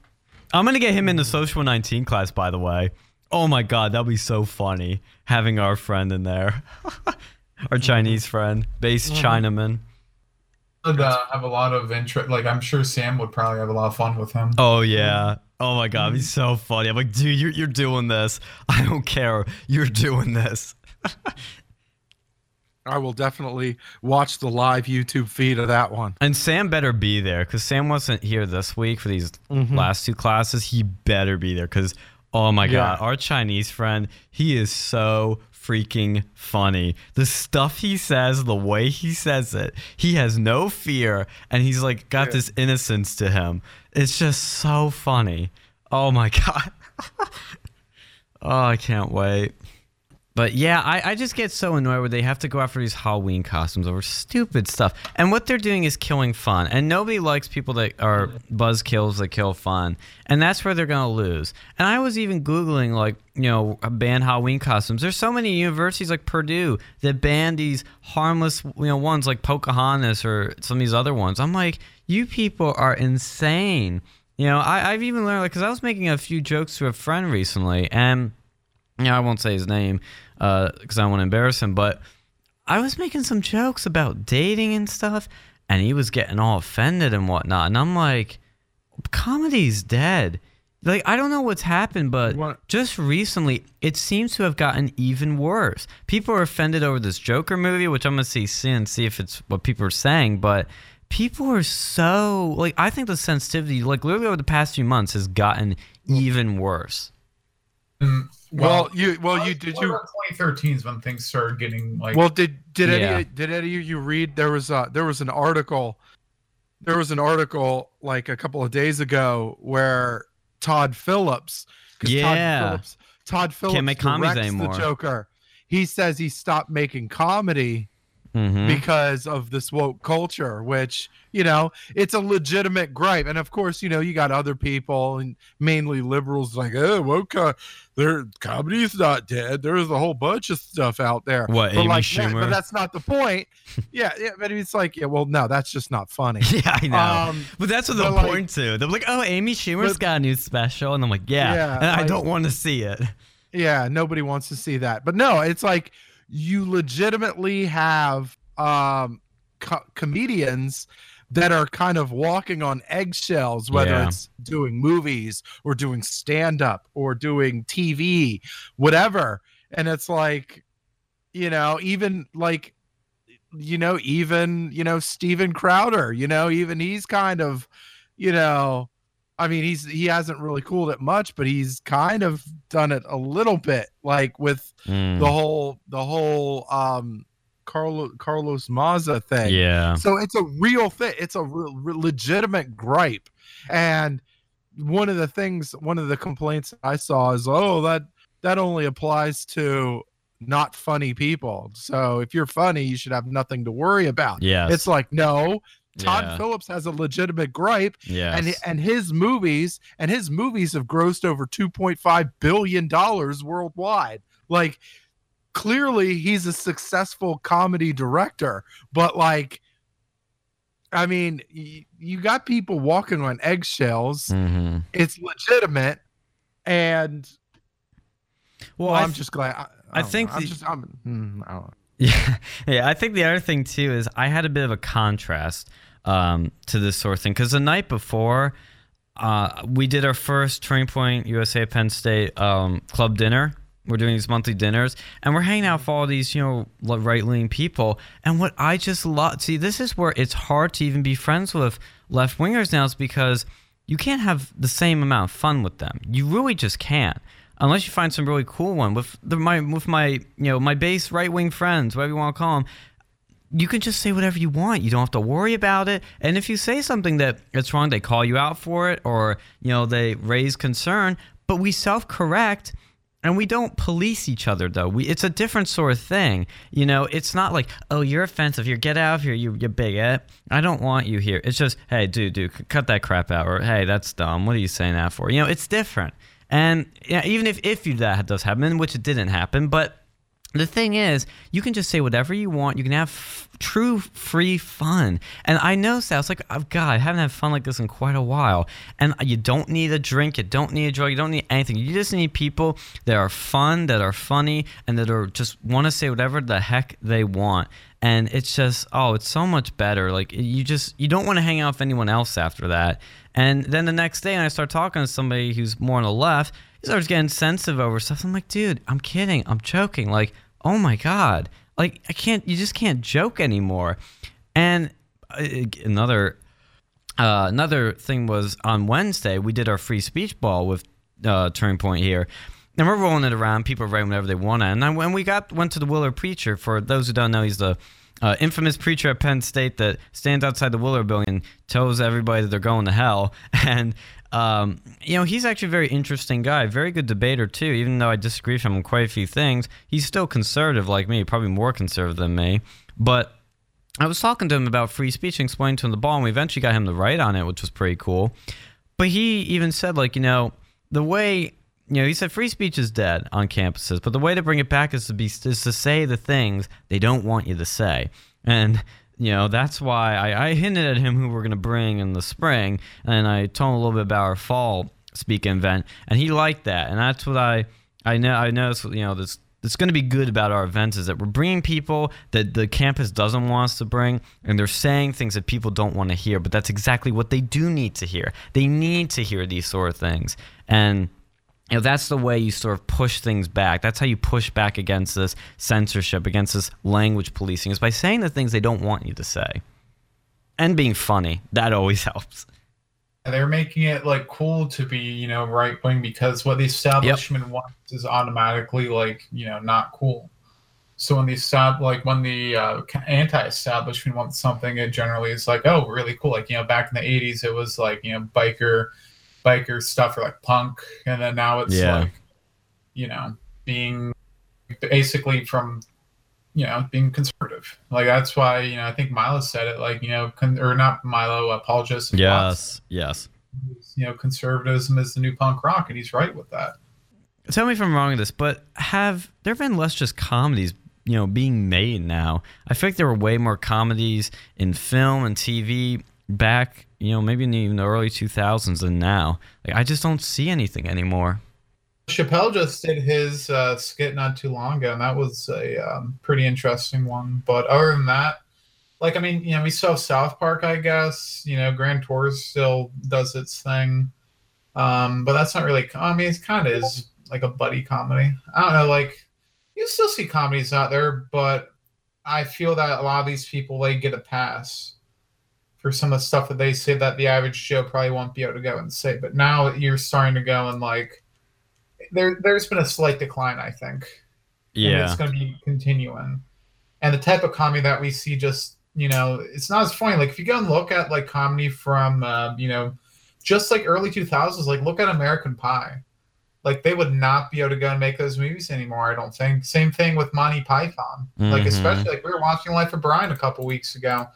I'm gonna get him in the social 19 class, by the way. Oh my god, that'll be so funny having our friend in there, our Chinese friend, base Chinaman. Would uh, have a lot of interest. Like I'm sure Sam would probably have a lot of fun with him. Oh yeah. Oh my god, he's so funny. I'm like, dude, you're you're doing this. I don't care. You're doing this. I will definitely watch the live youtube feed of that one And Sam better be there because Sam wasn't here this week for these Mhm. last two classes. He better be there because, oh my Yeah. God, our Chinese friend, he is so freaking funny. The stuff he says, the way he says it, he has no fear and he's like got Yeah. this innocence to him. It's just so funny. Oh my God. oh, I can't wait. But yeah, I, I just get so annoyed where they have to go after these Halloween costumes over stupid stuff. And what they're doing is killing fun. And nobody likes people that are buzz kills that kill fun. And that's where they're going to lose. And I was even Googling, like, you know, uh, ban Halloween costumes. There's so many universities like Purdue that ban these harmless, you know, ones like Pocahontas or some of these other ones. I'm like, you people are insane. You know, I, I've even learned, like, because I was making a few jokes to a friend recently. And yeah, I won't say his name uh, because I want to embarrass him, but I was making some jokes about dating and stuff, and he was getting all offended and whatnot. And I'm like, comedy's dead. Like, I don't know what's happened, but What- just recently, it seems to have gotten even worse. People are offended over this Joker movie, which I'm going to see soon, see if it's what people are saying, but people are so, like, I think the sensitivity, like, literally over the past few months, has gotten even worse. Mm, and, well, you well you did you 2013 is when things started getting like. Well, did did Yeah. any did any of you read? There was a there was an article, there was an article like a couple of days ago where Todd Phillips, 'cause Yeah. Todd Phillips, Todd Phillips make comedies anymore. the Joker. He says he stopped making comedy Mm-hmm. because of this woke culture, which you know it's a legitimate gripe. And of course, you know you got other people and mainly liberals like, oh, woke, their comedy's not dead. There's a whole bunch of stuff out there. What, but Amy like, Schumer? but that's not the point. yeah, yeah, but it's like, yeah, well, no, that's just not funny. Yeah, I know. Um, but that's what they'll but, like- point to. They're like, "Oh, Amy Schumer's But- got a new special," and I'm like, "Yeah,", Yeah, and I like- don't want to see it. yeah nobody wants to see that but no it's like you legitimately have um co- comedians that are kind of walking on eggshells whether Yeah. it's doing movies or doing stand up or doing TV whatever and it's like you know even like you know even you know Steven Crowder you know even he's kind of you know I mean, he's he hasn't really cooled it much, but he's kind of done it a little bit, like with Mm, the whole the whole um Carlos Carlos Maza thing. yeah, So it's a real thing. It's a re- re- legitimate gripe, and one of the things, one of the complaints I saw is, oh, that that only applies to not funny people. So if you're funny, you should have nothing to worry about. Yeah. It's like no. Todd yeah, Phillips has a legitimate gripe, yes. and and his movies and his movies have grossed over 2.5 billion dollars worldwide like clearly he's a successful comedy director, but like, I mean, y- you got people walking on eggshells. hmm It's legitimate, and Well, well, I I'm th- just glad. I, I don't think know. I'm just. I'm. hmm, I don't know. Yeah, yeah. I think the other thing too is I had a bit of a contrast um, to this sort of thing because the night before uh, we did our first Turning Point USA Penn State um, club dinner. We're doing these monthly dinners, and we're hanging out with all these, you know, right leaning people. And what I just love, see, this is where it's hard to even be friends with left wingers now, is because you can't have the same amount of fun with them. You really just can't unless you find some really cool one with the, my with my you know my base right wing friends, whatever you want to call them. You can just say whatever you want. You don't have to worry about it. And if you say something that it's wrong, they call you out for it, or you know they raise concern. But we self correct. And we don't police each other though. We it's a different sort of thing. You know, it's not like, oh, you're offensive. You're get out of here. You you bigot. I don't want you here. It's just, hey, dude, dude, cut that crap out. Or hey, that's dumb. What are you saying that for? You know, it's different. And yeah, even if if you that does happen, which it didn't happen, but the thing is, you can just say whatever you want. You can have f- true free fun. And I know, Sal, it's like, oh, God, I haven't had fun like this in quite a while. And you don't need a drink. You don't need a drug. You don't need anything. You just need people that are fun, that are funny, and that are just want to say whatever the heck they want. And it's just, oh, it's so much better. Like, you just, you don't want to hang out with anyone else after that. And then the next day, and I start talking to somebody who's more on the left, he starts getting sensitive over stuff. I'm like, dude, I'm kidding. I'm joking. Like, oh my God. Like, I can't, you just can't joke anymore. And uh, another, uh, another thing was on Wednesday, we did our free speech ball with uh, Turning Point here. And we're rolling it around. People writing whatever they want. And I, when we got went to the Willard Preacher, for those who don't know, he's the uh, infamous preacher at Penn State that stands outside the Willard building tells everybody that they're going to hell. And um, you know, he's actually a very interesting guy, very good debater too. Even though I disagree with him on quite a few things, he's still conservative like me, probably more conservative than me. But I was talking to him about free speech and explaining to him the ball, and we eventually got him to write on it, which was pretty cool. But he even said, like, you know, the way you know, he said free speech is dead on campuses, but the way to bring it back is to be is to say the things they don't want you to say, and you know that's why I, I hinted at him who we're gonna bring in the spring, and I told him a little bit about our fall speaking event, and he liked that, and that's what I I know I noticed you know this. That's going to be good about our events is that we're bringing people that the campus doesn't want us to bring, and they're saying things that people don't want to hear. But that's exactly what they do need to hear. They need to hear these sort of things, and you know that's the way you sort of push things back. That's how you push back against this censorship against this language policing is by saying the things they don't want you to say and being funny. That always helps. They're making it like cool to be you know right wing because what the establishment wants is automatically like you know not cool. So when the stab like when the uh, anti-establishment wants something it generally is like oh really cool. Like you know back in the 80s it was like you know biker biker stuff or like punk. And then now it's Yeah. like you know being basically from you know being conservative. Like that's why you know i think milo said it like you know con- or not milo paul joseph Watts yes. you know conservatism is the new punk rock and he's right with that. Tell me if i'm wrong with this but have there been less just comedies you know being made now? I feel like there were way more comedies in film and tv back you know maybe in the early 2000s and now like i just don't see anything anymore. Chappelle just did his uh, skit not too long ago and that was a um, pretty interesting one. But other than that like i mean you know we have south park i guess. You know grand tours still does its thing. Um, but that's not really i mean it kind of is like a buddy comedy. I don't know like you still see comedies out there but i feel that a lot of these people they get a pass for some of the stuff that they say that the average Joe probably won't be able to go and say. But now you're starting to go and like there there's been a slight decline, I think. And yeah it's gonna be continuing. And the type of comedy that we see just, you know, it's not as funny. Like if you go and look at like comedy from uh, you know, just like early two thousands, like look at American Pie. Like they would not be able to go and make those movies anymore, I don't think. Same thing with Monty Python. Like Mhm. especially like we were watching Life of Brian a couple weeks ago.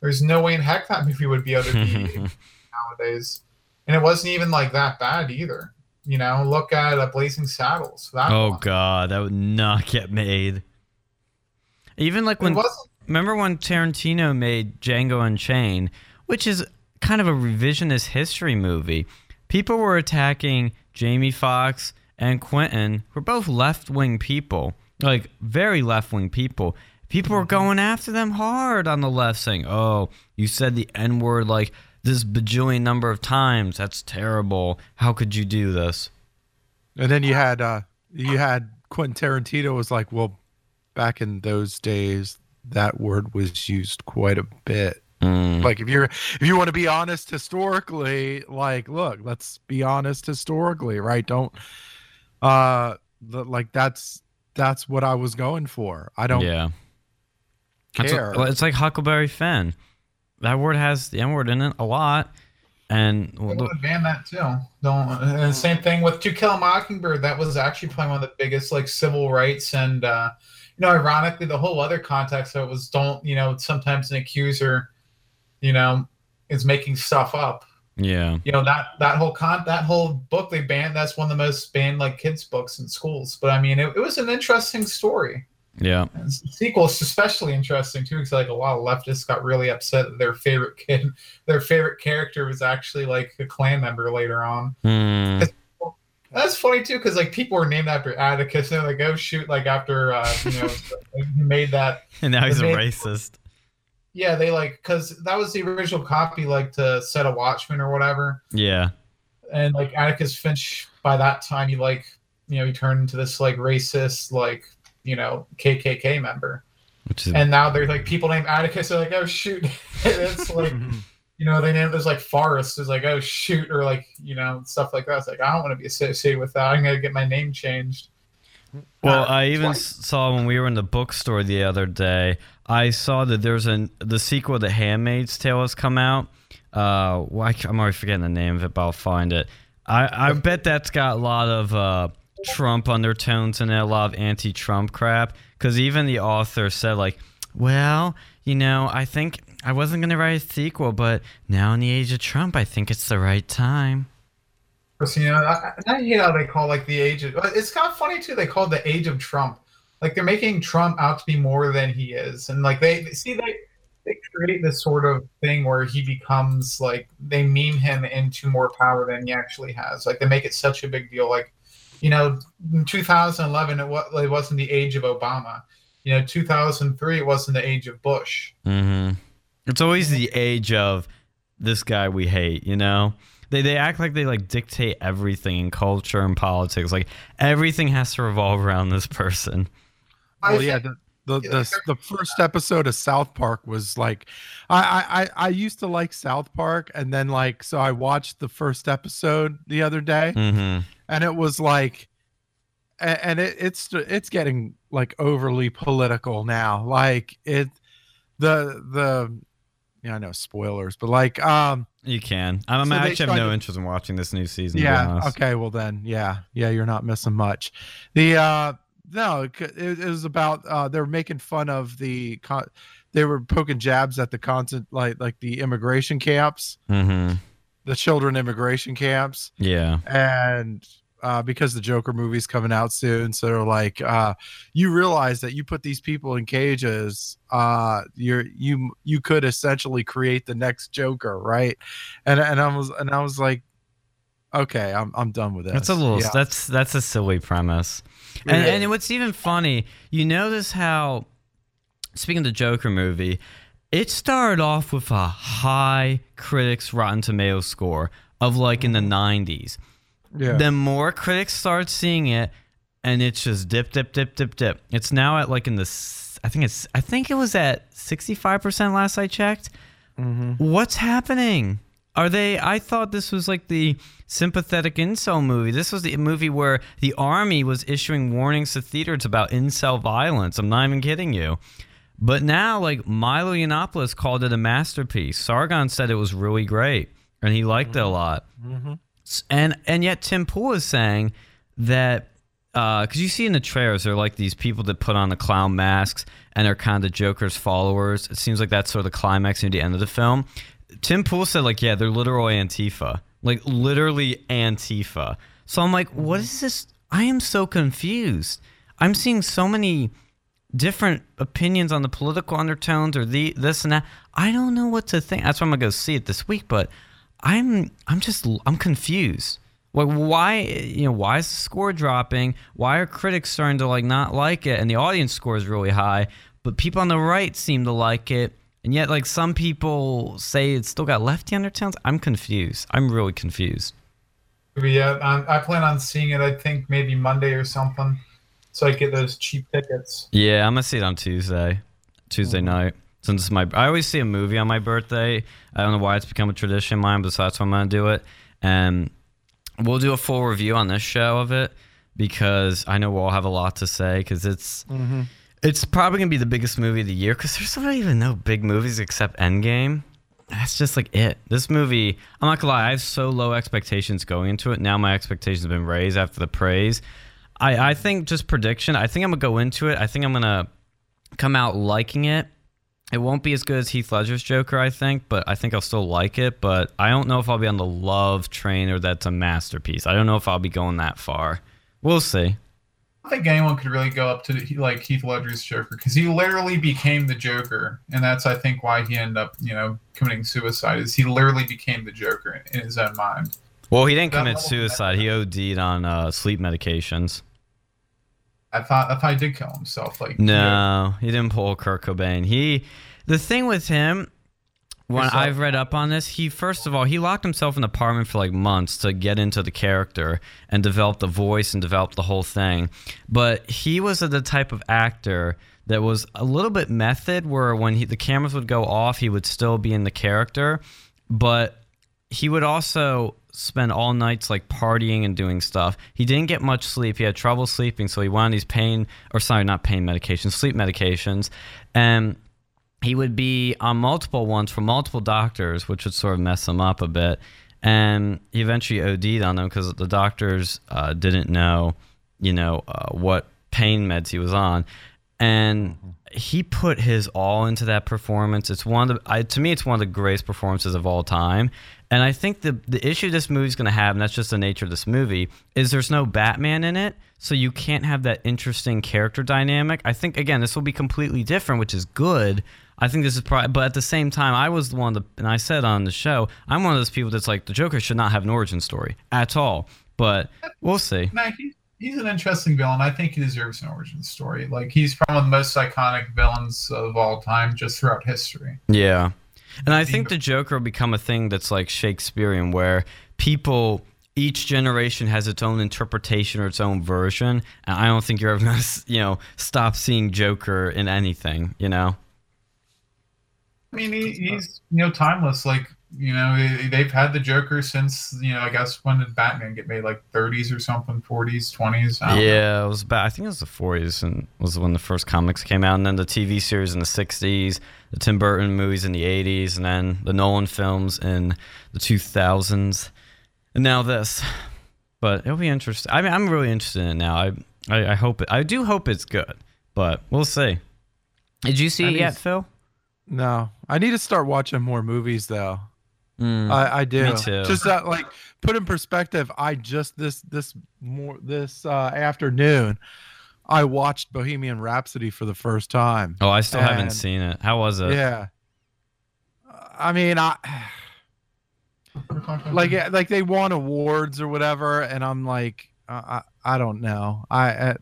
There's no way in heck that movie would be able to be nowadays. And it wasn't even like that bad either. You know, look at uh, Blazing Saddles. That Oh one. god, that would not get made. Even like when remember when Tarantino made Django Unchained, which is kind of a revisionist history movie. People were attacking Jamie Foxx and Quentin, who are both left-wing people, like very left-wing people. People were going after them hard on the left, saying, "Oh, you said the N-word like this bajillion number of times. That's terrible. How could you do this?" And then you had uh you had Quentin Tarantino was like, well, back in those days, that word was used quite a bit. Mm. Like if you're if you want to be honest historically, like look, let's be honest historically, right? Don't uh like that's that's what I was going for. I don't yeah. That's care. what- it's like Huckleberry Finn. That word has the N word in it a lot. And well, They look- would have that too. Don't. And same thing with To Kill a Mockingbird. That was actually probably one of the biggest like civil rights and uh, you know, ironically, the whole other context of it was don't you know sometimes an accuser, you know, is making stuff up. yeah. You know that that whole con that whole book they banned. That's one of the most banned like kids books in schools. But I mean, it, it was an interesting story. Yeah. And s- sequels especially interesting too because like a lot of leftists got really upset that their favorite kid their favorite character was actually like a Klan member later on Hmm. that's funny too because like people were named after atticus and they're like oh shoot like after uh you know he made that And now he's a racist. yeah they like because that was the original copy like Go Set a Watchman or whatever Yeah. and like atticus finch by that time he like you know he turned into this like racist like you know kkk member Which is and now there's like people named Atticus. They're like, oh shoot, it's like you know they named there's like Forrest is like oh shoot or like you know stuff like that. It's like I don't want to be associated with that. I'm gonna get my name changed. Well, Uh, I even like- saw when we were in the bookstore the other day. I saw that there's an the sequel to *Handmaid's Tale* has come out. Uh, well, I, am already forgetting the name of it, but I'll find it. I, I bet that's got a lot of uh, Trump undertones it, a lot of anti-Trump crap. Because even the author said, like, well, you know, I think I wasn't gonna write a sequel, but now in the age of Trump, I think it's the right time. You know, I, I hate how they call like the age of. It's kind of funny too. They call the age of Trump. Like they're making Trump out to be more than he is, and like they see they they create this sort of thing where he becomes like they meme him into more power than he actually has. Like they make it such a big deal. Like you know, in 2011 it, was, it wasn't the age of Obama. You know, 2003 it wasn't the age of Bush. Mm-hmm. It's always the age of this guy we hate, you know? They, they act like they like dictate everything in culture and politics. Like everything has to revolve around this person. I well, yeah, the the, the the first episode of South Park was like, I, I I I used to like South Park, and then like so I watched the first episode the other day, Mm-hmm. and it was like, and it, it's it's getting like overly political now. Like it, the the, yeah, I know spoilers, but like um You can. I'm, So I they actually have no to- interest in watching this new season. yeah okay well then yeah yeah you're not missing much the uh no it, it, was about uh they were making fun of the con- they were poking jabs at the content like like the immigration camps Mm-hmm. the children immigration camps Yeah. and uh, because the Joker movie's coming out soon, so they're like, uh, you realize that you put these people in cages, uh, you're you you could essentially create the next Joker, right? And and I was and I was like, okay, I'm I'm done with this. That's a little. Yeah. That's that's a silly premise. It And, is. and what's even funny, you notice how, speaking of the Joker movie, it started off with a high critics Rotten Tomatoes score of like in the 90s. yeah. Then more critics start seeing it, and it's just dip, dip, dip, dip, dip. It's now at like in the, I think it's, I think it was at 65% last I checked. Mhm. What's happening? Are they? I thought this was like the sympathetic incel movie. This was the movie where the army was issuing warnings to theaters about incel violence. I'm not even kidding you. But now, like Milo Yiannopoulos called it a masterpiece. Sargon said it was really great, and he liked it a lot. Mhm. And and yet Tim Pool is saying that because you see in the trailers they're like these people that put on the clown masks and are kind of Joker's followers. It seems like that's sort of the climax near the end of the film. Tim Pool said like yeah they're literal Antifa, like literally Antifa. So I'm like, what is this? I am so confused. I'm seeing so many different opinions on the political undertones or the this and that. I don't know what to think. That's why I'm gonna go see it this week. But I'm I'm just I'm confused. Like why you know why is the score dropping? Why are critics starting to like not like it? And the audience score is really high, but people on the right seem to like it. And yet, like some people say, it's still got lefty undertones. I'm confused. I'm really confused. Yeah, I, I plan on seeing it. I think maybe Monday or something, so I get those cheap tickets. Yeah, I'm gonna see it on Tuesday, Tuesday mm-hmm. night. Since it's my, I always see a movie on my birthday. I don't know why it's become a tradition of mine, but so that's why I'm gonna do it. And we'll do a full review on this show of it because I know we'll all have a lot to say because it's mm-hmm. It's probably gonna be the biggest movie of the year because there's not even no big movies except Endgame. That's just like it. This movie, I'm not gonna lie, I have so low expectations going into it. Now my expectations have been raised after the praise. I, I think just prediction. I think I'm gonna go into it. I think I'm gonna come out liking it. It won't be as good as Heath Ledger's Joker, I think, but I think I'll still like it. But I don't know if I'll be on the love train or that's a masterpiece. I don't know if I'll be going that far. We'll see. I think anyone could really go up to like Heath Ledger's Joker because he literally became the Joker, and that's I think why he ended up you know committing suicide. Is he literally became the Joker in his own mind? Well, he didn't That commit suicide. He OD'd on uh, sleep medications. I thought I thought he did kill himself. Like No, he didn't pull Kurt Cobain. He, the thing with him, when Yourself. I've read up on this, he first of all he locked himself in an apartment for like months to get into the character and develop the voice and develop the whole thing. But he was the type of actor that was a little bit method, where when he, the cameras would go off, he would still be in the character, but he would also spend all nights like partying and doing stuff. He didn't get much sleep. He had trouble sleeping, so he went on these pain or sorry, not pain medications, sleep medications, and he would be on multiple ones from multiple doctors, which would sort of mess him up a bit. And he eventually OD'd on them because the doctors uh, didn't know, you know, uh, what pain meds he was on. And mm-hmm. he put his all into that performance. It's one of the, I, to me, it's one of the greatest performances of all time. And I think the the issue this movie's going to have, and that's just the nature of this movie, is there's no Batman in it, so you can't have that interesting character dynamic. I think again, this will be completely different, which is good. I think this is probably, but at the same time, I was the one that, and I said on the show, I'm one of those people that's like the Joker should not have an origin story at all. But we'll see. No, he, he's an interesting villain. I think he deserves an origin story. Like he's probably one of the most iconic villains of all time, just throughout history. Yeah. And I think the Joker will become a thing that's like Shakespearean, where people, each generation has its own interpretation or its own version. And I don't think you're ever to, you know, stop seeing Joker in anything, you know? I mean, he, he's you know timeless. Like you know, they- they've had the Joker since you know. I guess when did Batman get made? Like 30s or something, 40s, 20s. I don't know. Yeah, it was about, I think it was the 40s and was when the first comics came out. And then the TV series in the 60s, the Tim Burton movies in the 80s, and then the Nolan films in the 2000s. And now this. But it'll be interesting. I mean, I'm really interested in it now. I, I, I hope it, I do hope it's good, but we'll see. Did you see I it need- yet, Phil? No, I need to start watching more movies though. Mm. I, I do. Me too. Just that, like, put in perspective. I just this this more this uh, afternoon, I watched Bohemian Rhapsody for the first time. oh, I still haven't seen it. How was it? Yeah. I mean, I We're talking about like like they won awards or whatever, and I'm like, I I, I don't know. I uh,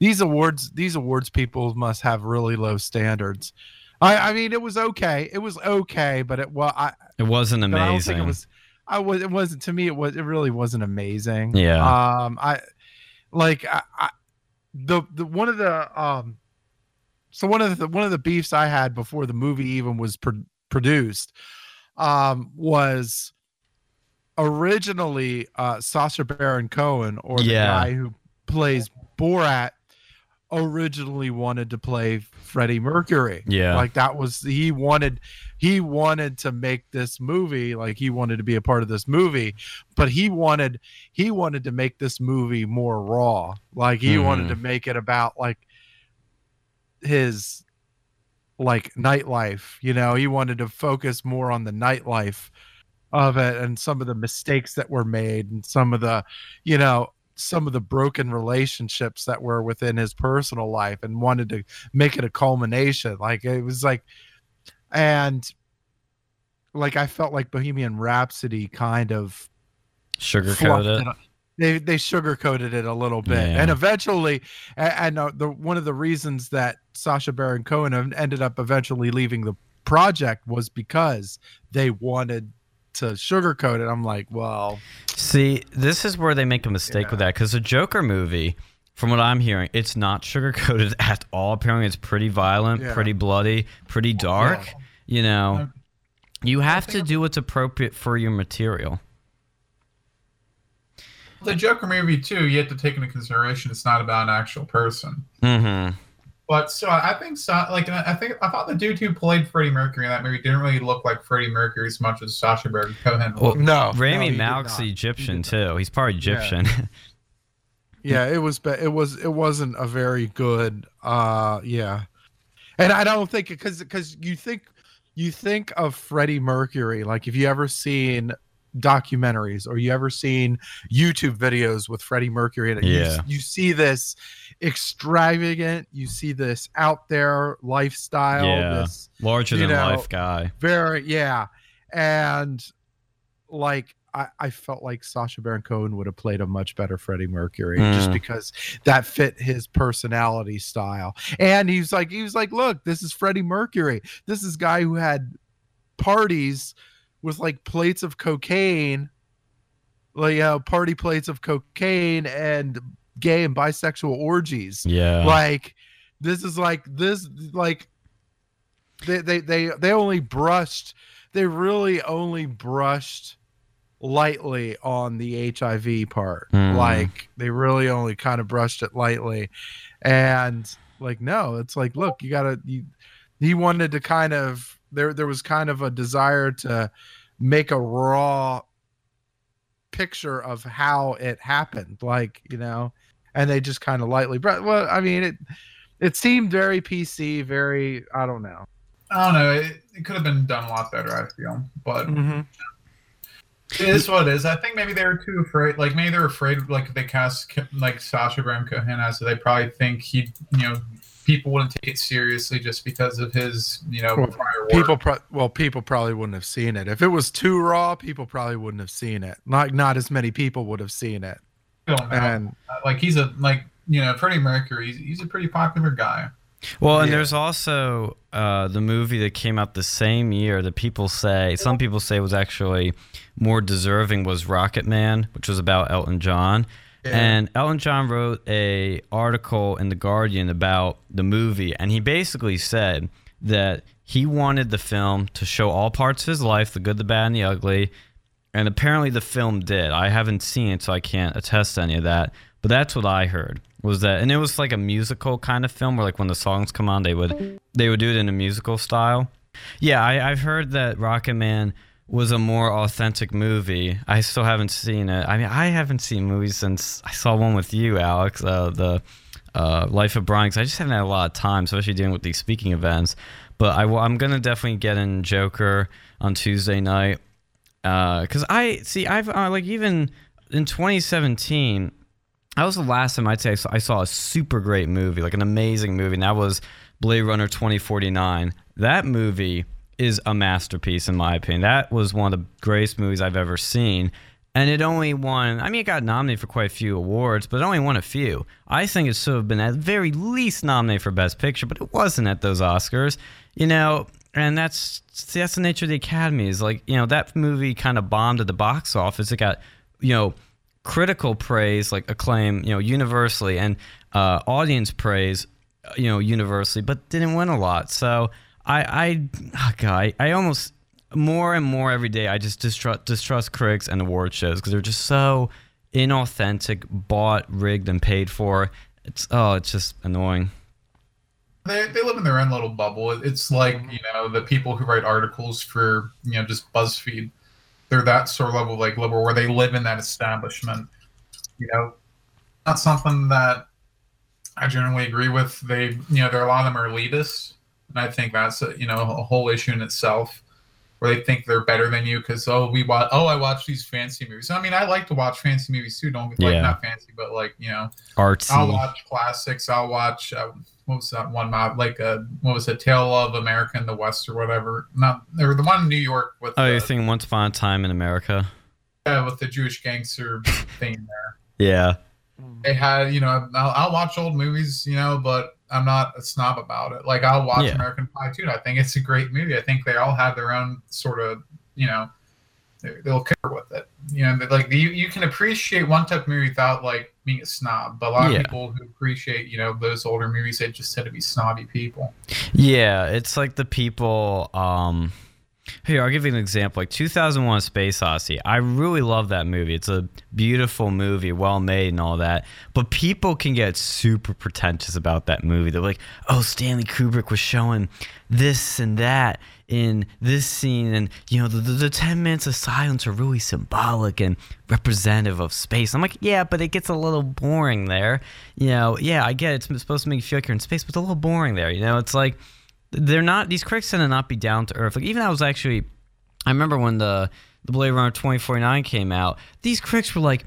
these awards these awards people must have really low standards. I I mean, it was okay. It was okay, but it well, I It wasn't I amazing. think it was. I was. It wasn't to me. It was. It really wasn't amazing. Yeah. Um. I like. I, I the the one of the um. So one of the one of the beefs I had before the movie even was pro- produced, um, was originally uh Sacha Baron Cohen or the Yeah. guy who plays Borat originally wanted to play Freddie Mercury. Yeah. Like that was he wanted he wanted to make this movie like he wanted to be a part of this movie, but he wanted he wanted to make this movie more raw. Like he wanted Mhm. to make it about like his like nightlife, you know, he wanted to focus more on the nightlife of it and some of the mistakes that were made and some of the you know some of the broken relationships that were within his personal life and wanted to make it a culmination like it was like and like i felt like bohemian rhapsody kind of Sugarcoat fluffed it. it. They they sugarcoated it a little bit, Yeah. and eventually, and, and uh, the one of the reasons that Sacha Baron Cohen ended up eventually leaving the project was because they wanted to sugarcoat it. I'm like, well, See, this is where they make a mistake with that because the Joker movie, from what I'm hearing, it's not sugarcoated at all. Apparently, it's pretty violent, Yeah. pretty bloody, pretty dark. You know, you have to do what's appropriate for your material. The Joker movie too, you have to take into consideration it's not about an actual person. Mm-hmm. But so I think so, like I think I thought the dude who played Freddie Mercury in that movie didn't really look like Freddie Mercury as much as Sacha Baron Cohen. Well, looked. no, no, Rami he did Malek's. Egyptian He too. He's part Egyptian. yeah it was. It was. It wasn't a very good uh yeah and i don't think because because you think you think of freddie mercury like if you ever seen documentaries or you ever seen youtube videos with freddie mercury in it you, Yeah. you see this extravagant you see this out there lifestyle Yeah. this Larger than know, life guy. very yeah and like I, I felt like Sacha Baron Cohen would have played a much better Freddie Mercury just Mm. because that fit his personality style. And he's like, he was like, look, this is Freddie Mercury. This is guy who had parties with like plates of cocaine, like uh, party plates of cocaine and gay and bisexual orgies Yeah. like this is like this like they they they, they only brushed they really only brushed lightly on the hiv part Mhm. like they really only kind of brushed it lightly and like no it's like look you gotta you he wanted to kind of there there was kind of a desire to make a raw picture of how it happened like you know and they just kind of lightly br- well i mean it it seemed very pc very i don't know I don't know. It, it could have been done a lot better. I feel, but mm-hmm. it is what it is. I think maybe they were too afraid. Like maybe they're afraid. Like if they cast like Sacha Baron Cohen as, so they probably think he, you know, people wouldn't take it seriously just because of his, you know, Well, prior work. people pro- well people probably wouldn't have seen it if it was too raw people probably wouldn't have seen it like not as many people would have seen it I don't know. and like he's a like you know Freddie Mercury. He's, he's a pretty popular guy. Well, and Yeah. there's also uh, the movie that came out the same year that people say, some people say was actually more deserving was Rocketman, which was about Elton John. And Elton John wrote a article in the Guardian about the movie, and he basically said that he wanted the film to show all parts of his life, the good, the bad, and the ugly. And apparently the film did. I haven't seen it, so I can't attest to any of that. But that's what I heard was that, and it was like a musical kind of film where, like, when the songs come on, they would they would do it in a musical style. Yeah, I, I've heard that Rocketman was a more authentic movie. I still haven't seen it. I mean, I haven't seen movies since I saw one with you, Alex. Uh, the uh, Life of Brian. 'cause I just haven't had a lot of time, especially dealing with these speaking events. But I, am gonna definitely get in Joker on Tuesday night because I see I've uh, like even in 2017 that was the last time I'd say I saw, I saw a super great movie like an amazing movie and that was Blade Runner 2049 that movie is a masterpiece in my opinion. That was one of the greatest movies I've ever seen. And it only won I mean it got nominated for quite a few awards but it only won a few. I think it should have been at very least nominated for best picture but it wasn't at those Oscars you know? And that's that's the nature of the academy is like you know that movie kind of bombed at the box office. It got you know critical praise like acclaim you know universally and uh, audience praise you know universally but didn't win a lot. So i i oh god I, I almost more and more every day i just distrust distrust critics and award shows because they're just so inauthentic bought rigged and paid for it's oh it's just annoying They, they live in their own little bubble. It's like mm-hmm. you know the people who write articles for you know just BuzzFeed. They're that sort of level like liberal where they live in that establishment. You know, not something that I generally agree with. They you know there are a lot of them are elitists, and I think that's a, you know a whole issue in itself. where they think they're better than you because oh we watch oh I watch these fancy movies. I mean I like to watch fancy movies too. Don't like Yeah. not fancy, but like you know Artsy. I'll watch classics. I'll watch uh, what was that one? Uh, like a what was it? Tale of America in the West or whatever. Not or the one in New York with oh, the, you're thinking Once Upon a Time in America? yeah, with the Jewish gangster thing there. Yeah. They had you know I'll, I'll watch old movies you know, but I'm not a snob about it. Like I'll watch Yeah. American Pie too. I think it's a great movie. I think they all have their own sort of you know they- they'll care with it. You know, like you you can appreciate one type of movie without like being a snob. But a lot Yeah. of people who appreciate you know those older movies, they just tend to be snobby people. Yeah, it's like the people. Um, here, I'll give you an example. Like 2001: Space Odyssey. I really love that movie. It's a beautiful movie, well made, and all that. But people can get super pretentious about that movie. They're like, "Oh, Stanley Kubrick was showing this and that in this scene, and you know, the, the, the 10 minutes of silence are really symbolic and representative of space." I'm like, "Yeah, but it gets a little boring there." You know, yeah, I get it. it's supposed to make you feel like you're in space, but it's a little boring there. You know, it's like they're not these critics tend to not be down to earth. Like even I was actually, I remember when the the Blade Runner 2049 came out. These critics were like,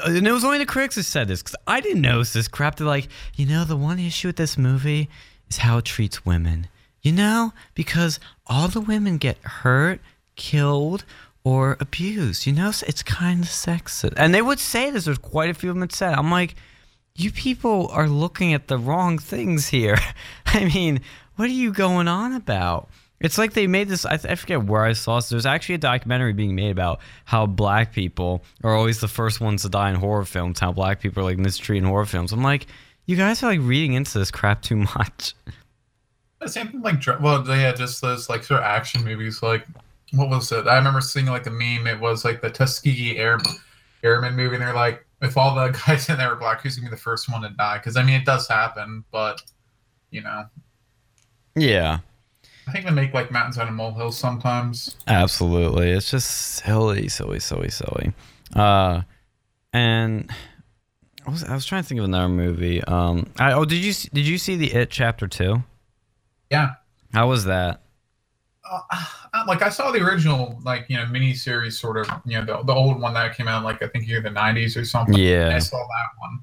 uh, and it was only the critics that said this because I didn't notice this crap. They're like, you know, the one issue with this movie is how it treats women. You know, because all the women get hurt, killed, or abused. You know, So it's kind of sexist. And they would say this. There's quite a few of them that said. I'm like, you people are looking at the wrong things here. I mean, what are you going on about? It's like they made this. I, I forget where I saw this. There's actually a documentary being made about how black people are always the first ones to die in horror films. How black people are like mistreated in horror films. I'm like, you guys are like reading into this crap too much. Same thing like well had just those like sort of action movies like what was it i remember seeing like a meme it was like the tuskegee air airman movie and they're like if all the guys in there were black who's gonna be the first one to die because i mean it does happen but you know Yeah, i think they make like mountains out of molehills sometimes absolutely. It's just silly, silly, silly, silly. Uh, and I was I was trying to think of another movie. Um, I, oh, did you did you see the It Chapter Two? yeah How was that? uh, uh, like I saw the original, like you know, mini series sort of, you know, the, the old one that came out, like I think in the '90s or something. Yeah. I saw that one.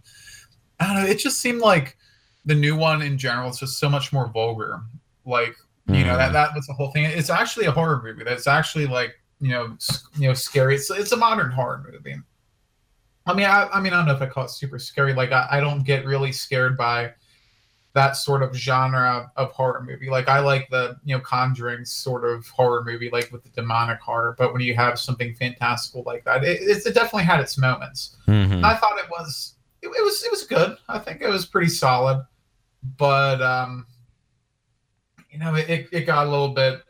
I don't know. It just seemed like the new one in general is just so much more vulgar. Like you know Mm. that that was the whole thing. It's actually a horror movie. That's actually like you know you know scary. It's it's a modern horror movie. I mean, I, I mean, I don't know if I call it super scary. Like, I, I don't get really scared by that sort of genre of horror movie. Like, I like the you know Conjuring sort of horror movie, like with the demonic horror. But when you have something fantastical like that, it, it, it definitely had its moments. Mhm. I thought it was it, it was it was good. I think it was pretty solid, but um, you know, it, it, got a little bit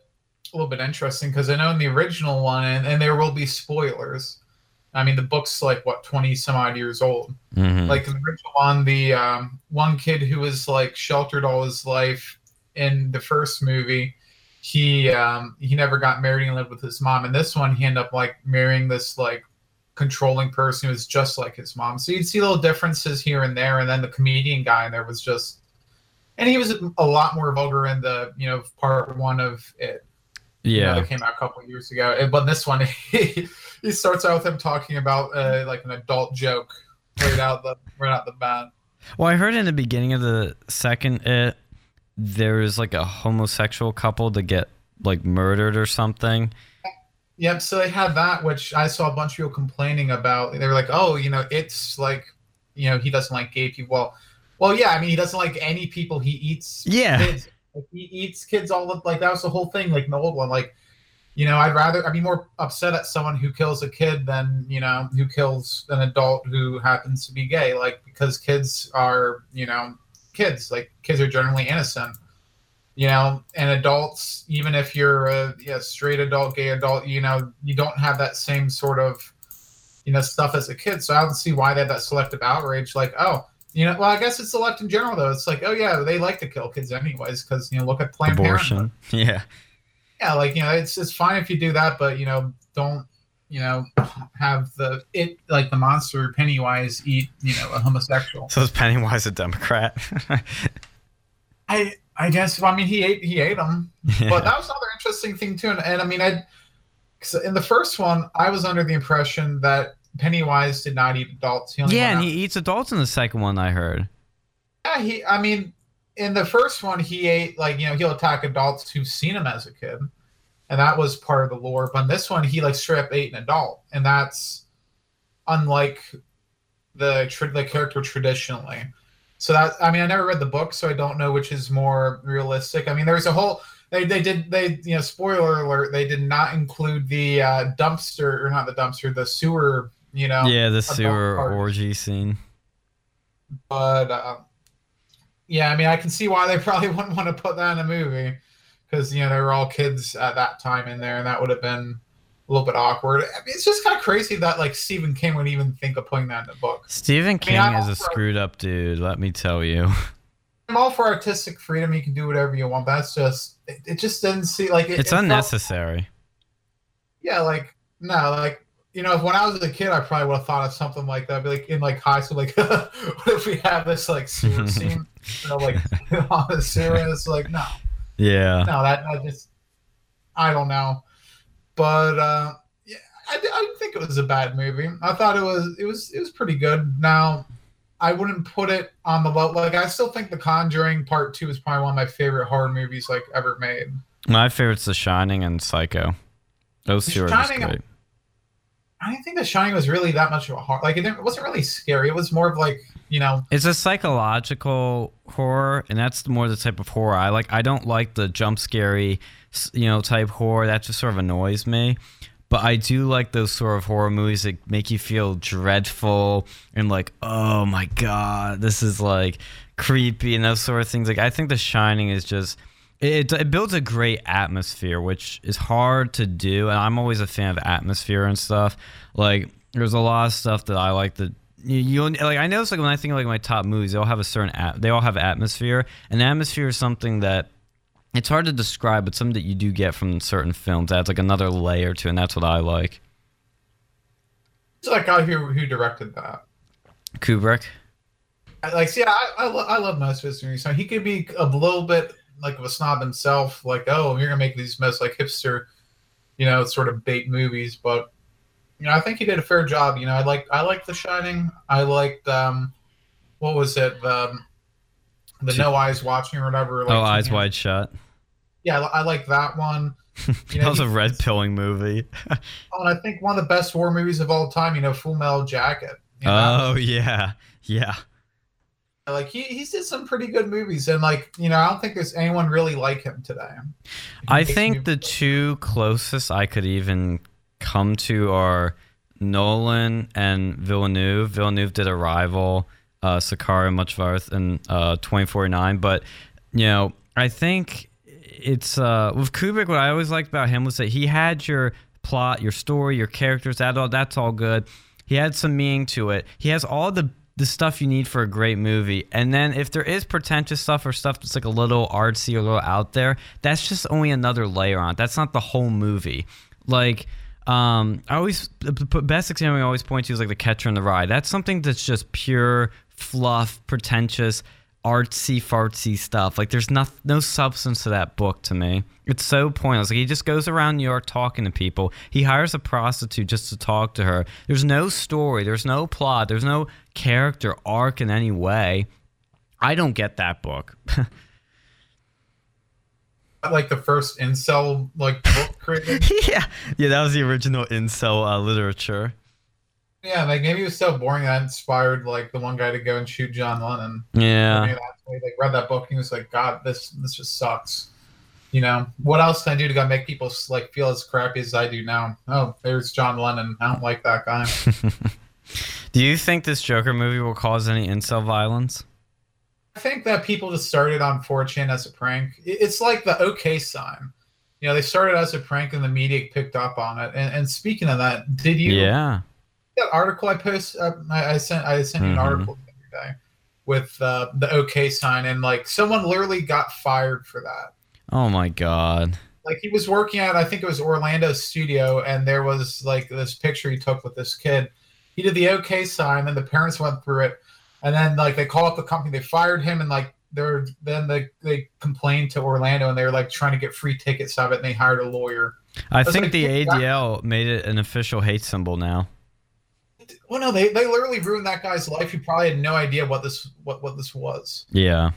a little bit interesting because I know in the original one, and, and there will be spoilers. I mean, the book's like what twenty some odd years old. Mhm. Like in the original one, the um, one kid who was like sheltered all his life in the first movie, he um, he never got married and lived with his mom. And this one, he ended up like marrying this like controlling person who was just like his mom. So you'd see little differences here and there. And then the comedian guy in there was just, and he was a lot more vulgar in the you know part one of it you know, yeah. that came out a couple of years ago. But this one, he, he starts out with him talking about uh, like an adult joke right out the right out the bat. Well, I heard in the beginning of the second It, there was like a homosexual couple to get like murdered or something. Yep. So they had that, which I saw a bunch of people complaining about. They were like, "Oh, you know, it's like, you know, he doesn't like gay people." Well, well, yeah. I mean, he doesn't like any people. He eats Yeah. kids. Like, he eats kids all the like. That was the whole thing. Like in the old one, like, you know, I'd rather I'd be more upset at someone who kills a kid than you know who kills an adult who happens to be gay. Like because kids are you know kids. Like kids are generally innocent. You know, and adults, even if you're a yeah, straight adult, gay adult, you know, you don't have that same sort of, you know, stuff as a kid. So I don't see why they have that selective outrage. Like, oh, you know, well, I guess it's the left in general though. It's like, oh yeah, they like to kill kids anyways, because you know, look at Planned Parenthood. Abortion. Yeah. Yeah, like you know, it's it's fine if you do that, but you know, don't you know have the it like the monster Pennywise eat you know a homosexual. So is Pennywise a Democrat? I I guess. Well, I mean, he ate he ate them, but that was another interesting thing too. And, and I mean, I in the first one, I was under the impression that Pennywise did not eat adults. He yeah, and out- he eats adults in the second one. I heard. Yeah, he. I mean, in the first one, he ate like you know he'll attack adults who've seen him as a kid, and that was part of the lore. But in this one, he like straight up ate an adult, and that's unlike the tra- the character traditionally. So that I mean, I never read the book, so I don't know which is more realistic. I mean, there was a whole they they did they you know spoiler alert they did not include the uh, dumpster or not the dumpster the sewer you know yeah, the sewer orgy scene. but uh, yeah, I mean, I can see why they probably wouldn't want to put that in a movie because you know they were all kids at that time in there, and that would have been a little bit awkward. I mean, it's just kind of crazy that like Stephen King would even think of putting that in a book. Stephen King I'm is a screwed up dude. Let me tell you. I'm all for artistic freedom; you can do whatever you want. That's just it, it just didn't see like it, It's it felt- unnecessary. yeah, like no, like you know, if when I was a kid, I probably would have thought of something like that. Be like in like high school, like what if we have this like sewer scene, you know, like on the sewer? It's like no. Yeah. no, that I just I don't know, but uh, yeah, I, I didn't think it was a bad movie. I thought it was it was it was pretty good. Now, I wouldn't put it on the low. Like I still think The Conjuring Part Two is probably one of my favorite horror movies like ever made. My favorite's The Shining and Psycho. Those The two are just great. I didn't think The Shining was really that much of a horror. Like it, it wasn't really scary. It was more of like you know It's a psychological horror, and that's more the type of horror I like. I don't like the jump scary, you know, type horror. That just sort of annoys me. But I do like those sort of horror movies that make you feel dreadful and like, oh my god, this is like creepy and those sort of things. Like I think The Shining is just it, it builds a great atmosphere, which is hard to do. And I'm always a fan of atmosphere and stuff. Like there's a lot of stuff that I like that you, you like. I notice like when I think of like my top movies, they all have a certain at, they all have atmosphere, and atmosphere is something that it's hard to describe, but something that you do get from certain films. Adds like another layer to, it, and that's what I like. it's that guy who who directed that. Kubrick. Like, see, I I, lo- I love most of his movies. So he could be a little bit like of a snob himself. Like, oh, you're gonna make these most like hipster, you know, sort of bait movies. But you know, I think he did a fair job. You know, I like I liked The Shining. I liked um, what was it? The the No Eyes Watching or whatever. Like, oh, Eyes know- Wide Shut. Yeah, I, I like that one. You know, that was a red pilling movie. Oh, and I think one of the best war movies of all time. You know, Full Metal Jacket. You know? oh yeah, yeah. Like he he's did some pretty good movies, and like you know, I don't think there's anyone really like him today. I think the two closest I could even come to are Nolan and Villeneuve. Villeneuve did Arrival, uh, Sicario, Much of Earth, and uh, 2049. But, you know, I think it's uh, with Kubrick, what I always liked about him was that he had your plot, your story, your characters, that all that's all good. He had some meaning to it. He has all the the stuff you need for a great movie. And then if there is pretentious stuff or stuff that's like a little artsy or a little out there, that's just only another layer on it. That's not the whole movie. Like um, I always the best example I always point to is like the Catcher in the Rye. That's something that's just pure fluff, pretentious, artsy fartsy stuff. Like there's no no substance to that book to me. It's so pointless. Like he just goes around New York talking to people. He hires a prostitute just to talk to her. There's no story. There's no plot. There's no character arc in any way. I don't get that book. like the first incel like book created. yeah, yeah, that was the original incel uh, literature. Yeah, like maybe it was so boring that inspired like the one guy to go and shoot John Lennon. Yeah. Maybe that's why he like read that book and he was like, God, this this just sucks. You know, what else can I do to go make people like feel as crappy as I do now? Oh, there's John Lennon. I don't like that guy. Do you think this Joker movie will cause any incel violence? I think that people just started on 4chan as a prank. It's like the OK sign. You know, they started as a prank and the media picked up on it. And, and speaking of that, did you Yeah. That article I post? Uh, I, I sent I sent you an article the other day with uh, the OK sign, and like someone literally got fired for that. Oh my god. Like he was working at I think it was Orlando studio, and there was like this picture he took with this kid. He did the OK sign, and the parents went through it, and then like they called up the company, they fired him, and like they're then they they complained to Orlando and they were like trying to get free tickets out of it and they hired a lawyer. I was think like, the that- ADL made it an official hate symbol now. Well, no, they they literally ruined that guy's life. He probably had no idea what this what what this was. Yeah.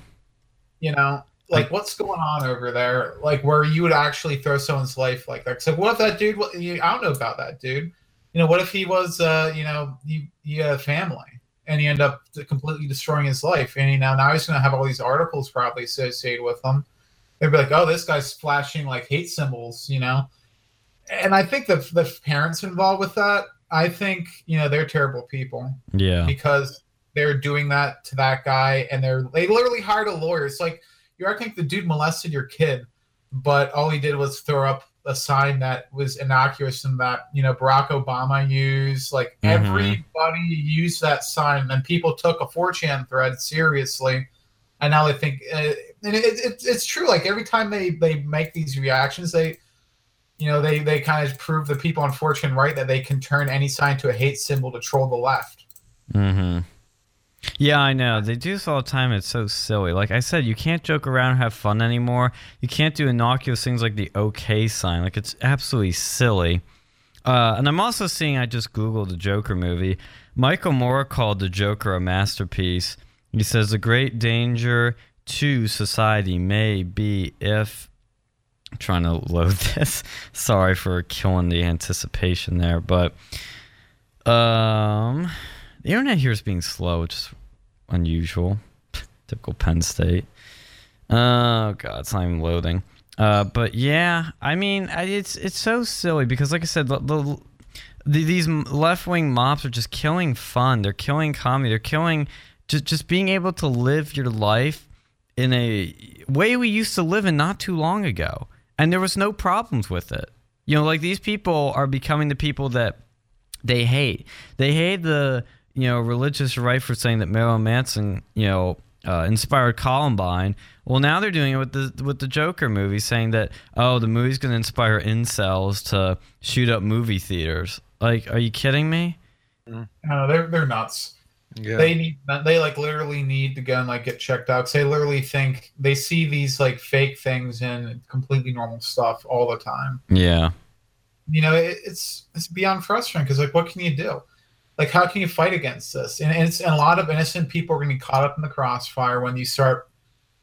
You know, like what's going on over there? Like where you would actually throw someone's life like that. So what if that dude? what- you- I don't know about that dude. You know, what if he was, uh, you know, he, he had a family and he ended up completely destroying his life, and you know now he's going to have all these articles probably associated with him. They'd be like, oh, this guy's flashing like hate symbols, you know. And I think the the parents involved with that, I think you know they're terrible people Yeah. because they're doing that to that guy and they're they literally hired a lawyer. It's like you're acting like the dude molested your kid, but all he did was throw up a sign that was innocuous and that you know Barack Obama used. Like Mhm. everybody used that sign, and people took a 4chan thread seriously. And now they think, uh, and it, it, it's true. Like every time they they make these reactions, they you know they they kind of prove the people on 4chan right that they can turn any sign to a hate symbol to troll the left. Mm-hmm. Yeah, I know. They do this all the time. It's so silly. Like I said, you can't joke around and have fun anymore. You can't do innocuous things like the OK sign. Like it's absolutely silly. Uh, and I'm also seeing. I just googled the Joker movie. Michael Moore called the Joker a masterpiece. He says the great danger to society may be if. Trying to load this. Sorry for killing the anticipation there, but um, the internet here is being slow, which is unusual. Typical Penn State. Oh god, it's not even loading. Uh, but yeah, I mean, it's it's so silly because, like I said, the, the, the these left wing mobs are just killing fun. They're killing comedy. They're killing just just being able to live your life in a way we used to live in not too long ago, and there was no problems with it. You know, like these people are becoming the people that they hate. They hate the you know religious right for saying that Marilyn Manson you know uh, inspired Columbine. Well, now they're doing it with the with the Joker movie, saying that oh the movie's going to inspire incels to shoot up movie theaters. Like, are you kidding me? No, don't they're they're nuts. Yeah. They need they like literally need to go and like get checked out. 'cause they literally think they see these like fake things and completely normal stuff all the time. Yeah, You know, it, it's it's beyond frustrating because like what can you do? Like how can you fight against this? And, and it's and a lot of innocent people are going to be caught up in the crossfire when you start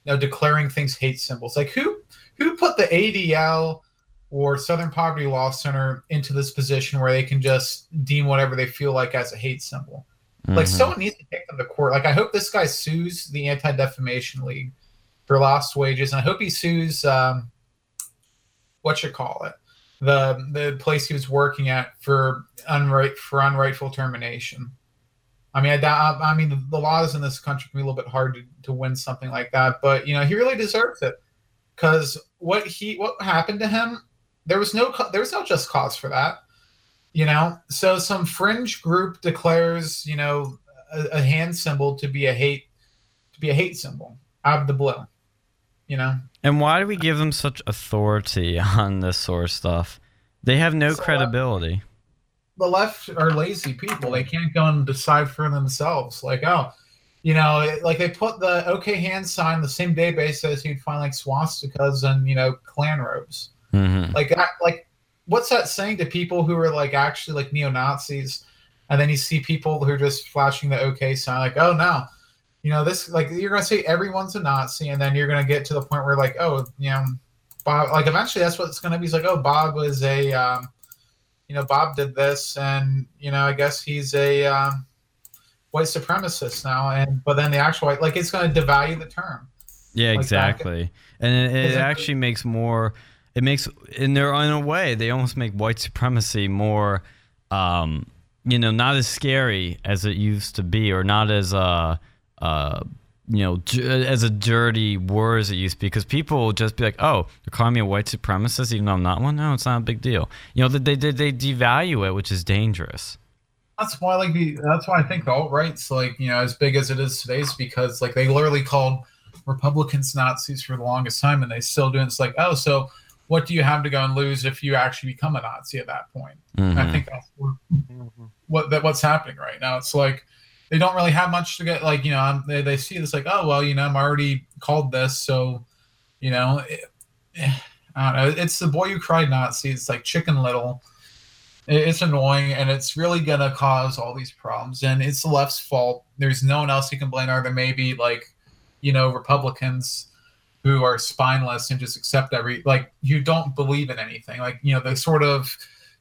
you know declaring things hate symbols. Like who who put the ADL or Southern Poverty Law Center into this position where they can just deem whatever they feel like as a hate symbol? Like Mhm. someone needs to take them to court. Like I hope this guy sues the Anti Defamation League for lost wages, and I hope he sues um, what you call it, the the place he was working at for unright for unrightful termination. I mean, I, I mean, the, the laws in this country can be a little bit hard to, to win something like that, but you know, he really deserves it because what he what happened to him, there was no there was no just cause for that you know? So some fringe group declares you know a, a hand symbol to be a hate to be a hate symbol out of the blue you know? And why do we give them such authority on this sort of stuff? They have no So, uh, credibility. the left are lazy people. They can't go and decide for themselves. Like oh you know it- like they put the okay hand sign the same database as you'd find like swastikas and you know Klan robes. Hmm like I- like what's that saying to people who are like actually like neo-nazis and then you see people who are just flashing the okay sign like oh no you know this like you're gonna say everyone's a nazi and then you're gonna get to the point where like oh you know bob like eventually that's what it's gonna be it's like oh bob was a um, you know bob did this and you know i guess he's a um, white supremacist now and but then the actual white like it's gonna devalue the term Yeah, Like that. exactly. And it, it actually makes more. It makes in their a way they almost make white supremacy more, um, you know, not as scary as it used to be, or not as uh, uh, you know, as a dirty word as it used to be. Because people will just be like, "Oh, they're calling me a white supremacist, even though I'm not one." No, it's not a big deal. You know, they they they devalue it, which is dangerous. That's why, like, the that's why I think the alt right's like you know as big as it is today is because like they literally called Republicans Nazis for the longest time, and they still do. it. It's like, oh, so what do you have to go and lose if you actually become a Nazi at that point? And I think that's what, what that what's happening right now. It's like they don't really have much to get like you know I'm- they, they see this like oh well you know i'm already called this so you know it, eh, i don't know. It's the boy who cried nazi. It's like chicken little. It- it's annoying and it's really gonna cause all these problems and it's the left's fault. There's no one else you can blame. Other than maybe like you know republicans who are spineless and just accept every like you don't believe in anything like you know the sort of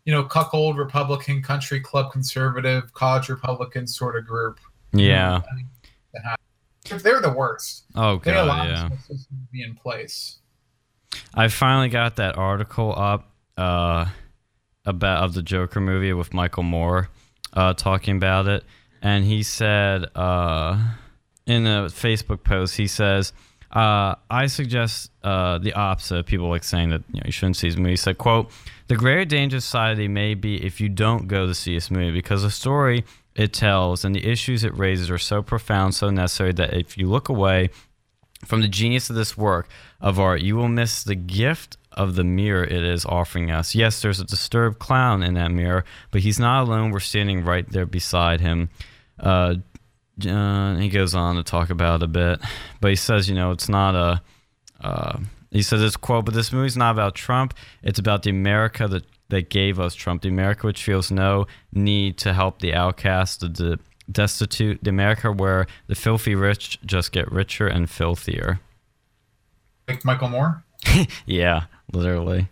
you know cuckold republican country club conservative college republican sort of group Yeah. I mean, that have- they're the worst Oh they allow god. Yeah. this to be in place I finally got that article up uh, about of the Joker movie with Michael Moore uh, talking about it, and he said uh, in a Facebook post, he says, uh, "I suggest uh, the opposite. People like saying that you know you shouldn't see this movie." He said, "quote The greater danger of society may be if you don't go to see this movie because the story." It tells and the issues it raises are so profound, so necessary that if you look away, from the genius of this work of art, you will miss the gift of the mirror it is offering us. Yes, there's a disturbed clown in that mirror, but he's not alone. We're standing right there beside him. Uh, uh, he goes on to talk about it a bit, but he says, you know, it's not a. Uh, he says this quote, but this movie's not about Trump. It's about the America that, that gave us Trump, the America which feels no need to help the outcast, the, the destitute, the America where the filthy rich just get richer and filthier. like michael moore Yeah, literally.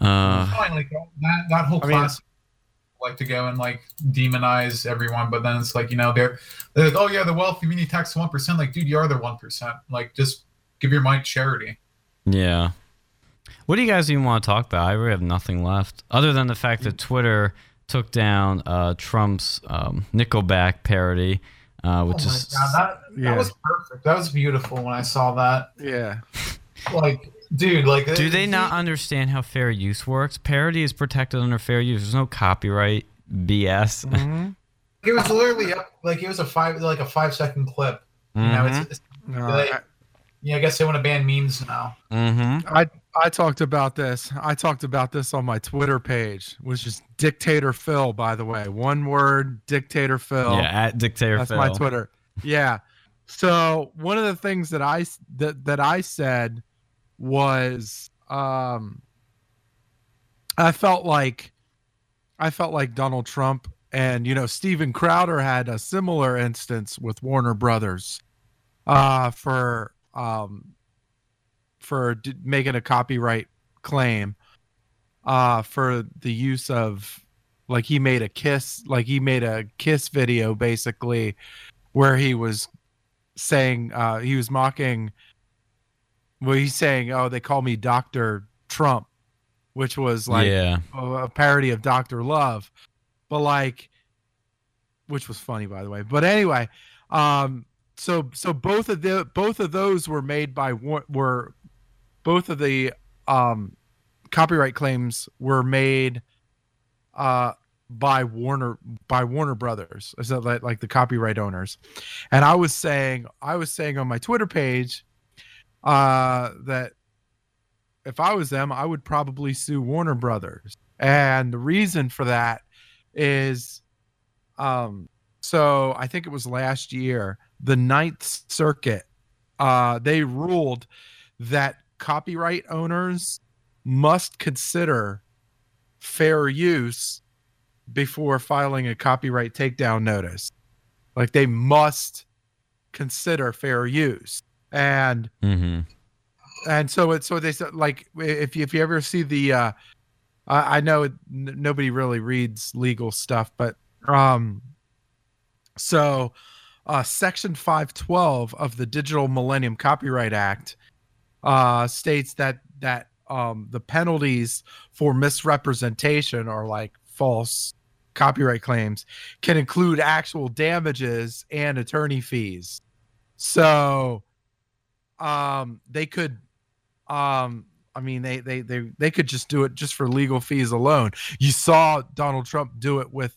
Uh, fine like that, that whole I mean- class like to go and like demonize everyone but then it's like you know they're, they're like oh yeah the wealthy we need tax 1% like dude you are the 1% like just give your money to charity yeah. What do you guys even want to talk about? I really have nothing left, other than the fact that Twitter took down uh, Trump's um, Nickelback parody, uh, which oh my is God, that, Yeah. that was perfect that was beautiful when i saw that Yeah. like dude like Do they he- not understand how fair use works? Parody is protected under fair use. There's no copyright BS. Mhm. it was literally up like it was a five like a five second clip you know it's, it's No, They- yeah i guess they want to ban memes now Mhm. I I talked about this. I talked about this on my Twitter page, which is Dictator Phil, by the way. One word, Dictator Phil. Yeah, at Dictator That's Phil. my Twitter. Yeah. So one of the things that I s- that that I said was um I felt like I felt like Donald Trump and you know Steven Crowder had a similar instance with Warner Brothers uh for um for d- making a copyright claim uh for the use of like he made a kiss like he made a kiss video basically where he was saying uh he was mocking well he's saying oh they call me Dr. Trump which was like yeah. a parody of Dr. Love, but like, which was funny by the way. But anyway, um, so so both of the both of those were made by were both of the um copyright claims were made uh by Warner by Warner Brothers, so like, like the copyright owners. And I was saying I was saying on my Twitter page uh that if I was them, I would probably sue Warner Brothers. And the reason for that is um so I think it was last year, the Ninth Circuit, uh, they ruled that copyright owners must consider fair use before filing a copyright takedown notice. Like they must consider fair use. And Mm-hmm. and so it so they said like if you, if you ever see the uh I, I know it, n- nobody really reads legal stuff but um so uh section 512 of the digital millennium copyright act uh states that that um the penalties for misrepresentation or like false copyright claims can include actual damages and attorney fees so um they could um i mean they they they they could just do it just for legal fees alone. You saw donald trump do it with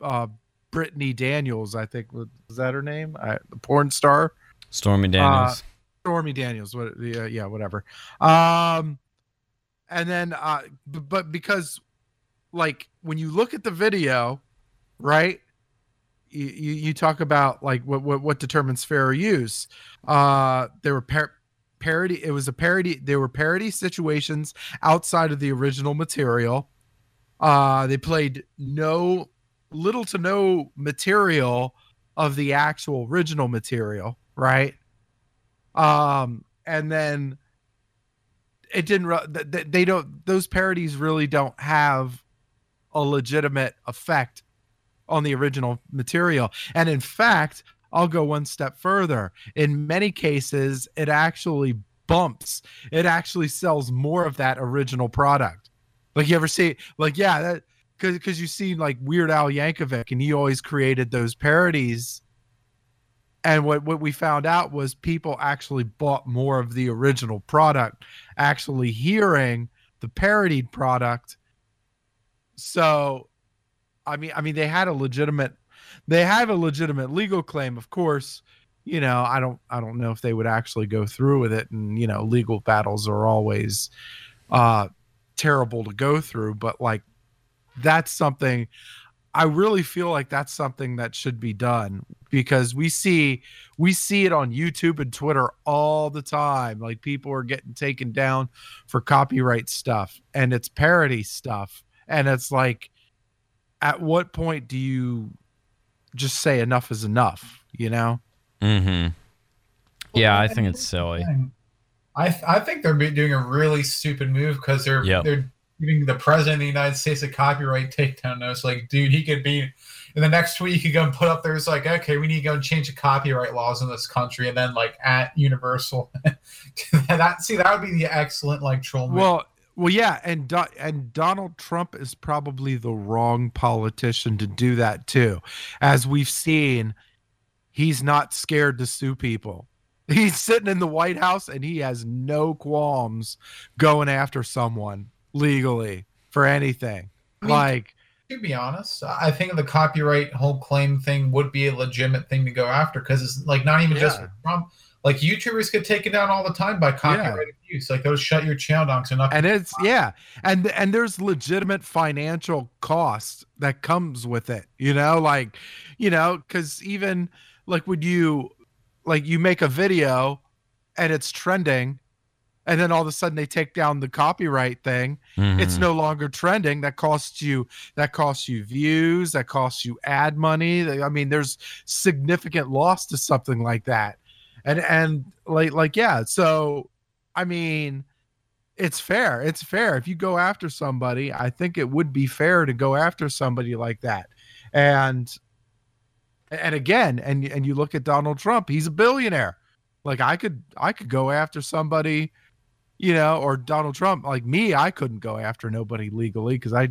uh brittany daniels i think was that her name? I, the porn star? Stormy Daniels. stormy daniels what yeah, yeah whatever. Um and then uh b- but because like when you look at the video right you, you talk about like what, what what determines fair use. Uh, there were par- parody. It was a parody. There were parody situations outside of the original material. Uh, they played no little to no material of the actual original material, right? Um, and then it didn't. They don't. Those parodies really don't have a legitimate effect on the original material. And in fact, I'll go one step further. In many cases, it actually bumps. It actually sells more of that original product. Like you ever see, like yeah, that because because you see like Weird Al Yankovic, and he always created those parodies. And what what we found out was people actually bought more of the original product, actually hearing the parodied product. So, I mean, I mean, they had a legitimate, they have a legitimate legal claim, of course. You know, I don't, I don't know if they would actually go through with it, and you know, legal battles are always uh terrible to go through, but like that's something I really feel like that's something that should be done because we see we see it on YouTube and Twitter all the time. Like people are getting taken down for copyright stuff and it's parody stuff. And it's like at what point do you just say enough is enough, you know? Mm-hmm. Yeah, I think it's silly. I th- I think they're doing a really stupid move because they're Yep. they're giving the president of the United States a copyright takedown notice. Like, dude, he could be in the next tweet. He could go and put up there. It's like, okay, we need to go and change the copyright laws in this country, and then like at Universal. that see, that would be the excellent like troll move. Well, yeah, and Do- and Donald Trump is probably the wrong politician to do that too. As we've seen, he's not scared to sue people. He's sitting in the White House and he has no qualms going after someone legally for anything. I mean, like, to be honest, I think the copyright whole claim thing would be a legitimate thing to go after because it's like not even just Trump. Like YouTubers get taken down all the time by copyright abuse. Like those shut your channel down so enough. and it's yeah, and and there's legitimate financial cost that comes with it. You know, like, you know, because even like when you like you make a video and it's trending and then all of a sudden they take down the copyright thing it's Mhm. no longer trending that costs you that costs you views that costs you ad money i mean there's significant loss to something like that and and like like yeah so i mean it's fair it's fair. If you go after somebody i think it would be fair to go after somebody like that. And and again and and you look at donald trump he's a billionaire. Like i could i could go after somebody you know, or Donald Trump, like me, I couldn't go after nobody legally because I,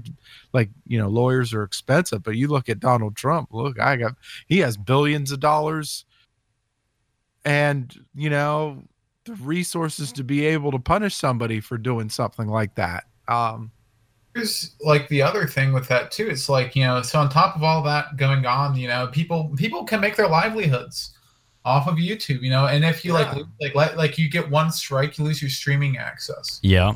like, you know, lawyers are expensive. But you look at Donald Trump, look, I got, he has billions of dollars and, you know, the resources to be able to punish somebody for doing something like that. Um, Here's like the other thing with that too. It's like you know, so on top of all that going on, you know, people people can make their livelihoods off of YouTube, you know, and if you like Yeah. like like like you get one strike, you lose your streaming access. Yeah.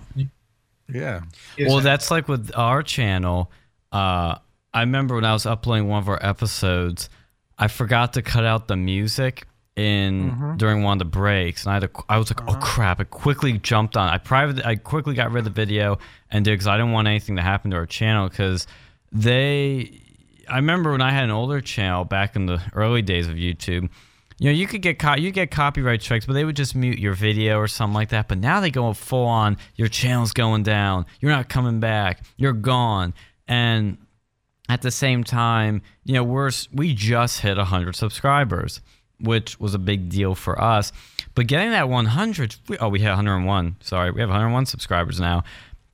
yeah. Well, that's like with our channel. Uh, I remember when I was uploading one of our episodes, I forgot to cut out the music in Mhm. during one of the breaks, and I had to, I was like, oh Uh-huh. crap! I quickly jumped on. I private. I quickly got rid of the video and did because I didn't want anything to happen to our channel because they. I remember when I had an older channel back in the early days of YouTube. You know, you could get co- you get copyright strikes, but they would just mute your video or something like that. But now they go full on. Your channel's going down. You're not coming back. You're gone. And at the same time, you know, we're we just hit 100 subscribers, which was a big deal for us. But getting that 100, we, oh, we hit 101. Sorry, we have 101 subscribers now.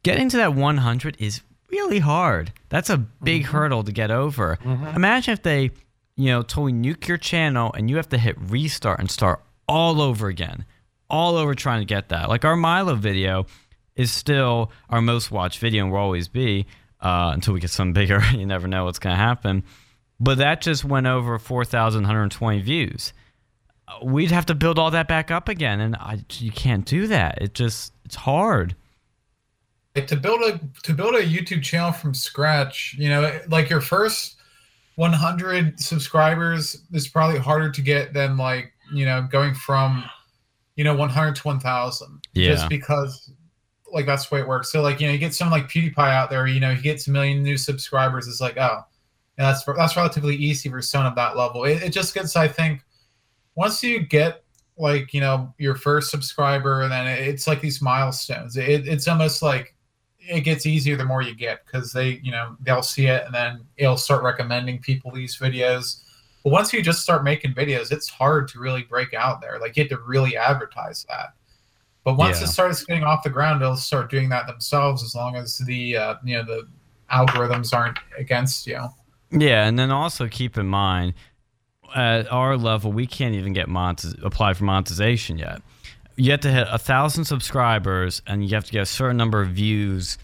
Getting to that 100 is really hard. That's a big hurdle to get over. Imagine if they, you know, totally nuke your channel and you have to hit restart and start all over again, all over trying to get that. Like our Milo video is still our most watched video and will always be uh, until we get something bigger. you never know what's going to happen. But that just went over 4,120 views. We'd have to build all that back up again, and I, you can't do that. It just it's hard. to build a to build a YouTube channel from scratch, you know, like your first 100 subscribers is probably harder to get than like you know going from you know 100 to 1000 Yeah. just because like that's the way it works so like you know you get someone like pewdiepie out there you know he gets a million new subscribers it's like oh yeah, that's that's relatively easy for someone of that level. It, it just gets i think once you get like you know your first subscriber and then it's like these milestones. It, it's almost like it gets easier the more you get because they you know they'll see it and then it'll start recommending people these videos. But once you just start making videos it's hard to really break out there. Like you have to really advertise that. But once Yeah. it starts getting off the ground they'll start doing that themselves as long as the uh, you know the algorithms aren't against you Yeah, and then also keep in mind, at our level, we can't even get monetiz- apply for monetization yet. You have to hit a thousand subscribers, and you have to get a certain number of views.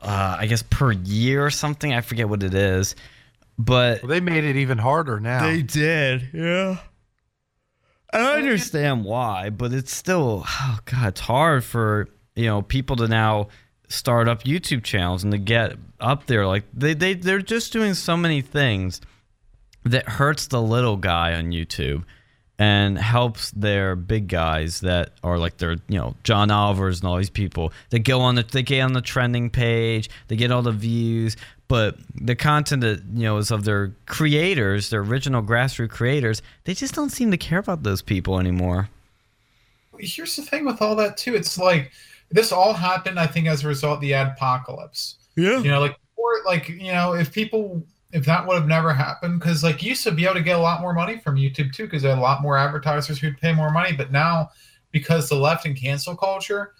Uh, I guess per year or something. I forget what it is, but Well, they made it even harder now. they did. Yeah. I understand why, but it's still oh god, it's hard for you know people to now start up YouTube channels and to get up there. Like they they they're just doing so many things that hurts the little guy on YouTube and helps their big guys that are like their you know John Oliver's and all these people that go on the they get on the trending page they get all the views but the content that you know is of their creators their original grassroots creators they just don't seem to care about those people anymore here's the thing with all that too it's like this all happened i think as a result of the adpocalypse yeah. You know like or like you know if people if that would have never happened because like you used to be able to get a lot more money from youtube too because there are a lot more advertisers who'd pay more money. But now because the left and cancel culture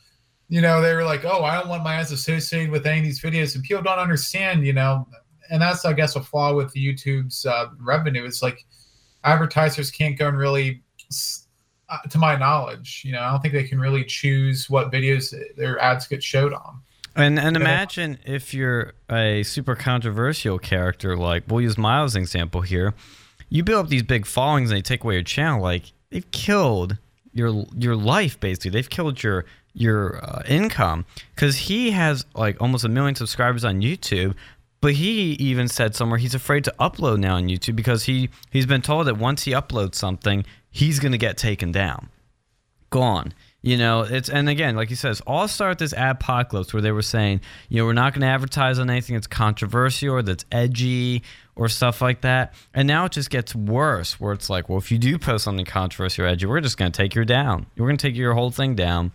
you know they were like oh i don't want my ads associated with any of these videos. And people don't understand you know and that's i guess a flaw with youtube's uh, revenue. It's like advertisers can't go and really uh, to my knowledge you know i don't think they can really choose what videos their ads get showed on And and imagine if you're a super controversial character, like we'll use Milo's example here. You build up these big followings and they take away your channel, like they've killed your your life basically. They've killed your your uh, income because he has like almost a million subscribers on YouTube. But he even said somewhere he's afraid to upload now on YouTube because he he's been told that once he uploads something, he's gonna get taken down gone. You know, it's and again, like he says, all start this apocalypse where they were saying, you know, we're not going to advertise on anything that's controversial or that's edgy or stuff like that. And now it just gets worse, where it's like, well, if you do post something controversial or edgy, we're just going to take you down. We're going to take your whole thing down,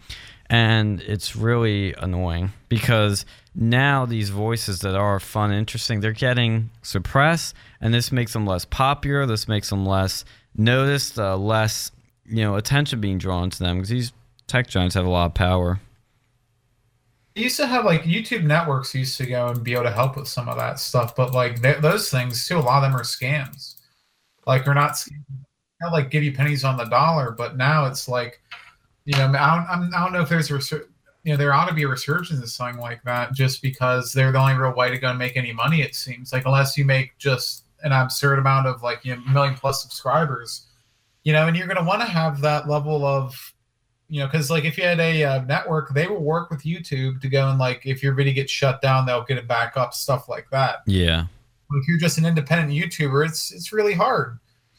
and it's really annoying because now these voices that are fun, interesting, they're getting suppressed, and this makes them less popular. This makes them less noticed, uh, less you know attention being drawn to them because these tech giants have a lot of power. You used to have like YouTube networks used to go and be able to help with some of that stuff, but like th- those things too, a lot of them are scams. Like they're not like give you pennies on the dollar, but now it's like, you know, I don't, I'm, don't know if there's a resur- you know there ought to be a resurgence of something like that just because they're the only real way to go and make any money. It seems like unless you make just an absurd amount of like you know million plus subscribers, you know, and you're going to want to have that level of you know, because like if you had a uh, network, they will work with YouTube to go and like if your video gets shut down, they'll get it back up, stuff like that. Yeah, If you're just an independent YouTuber, it's it's really hard,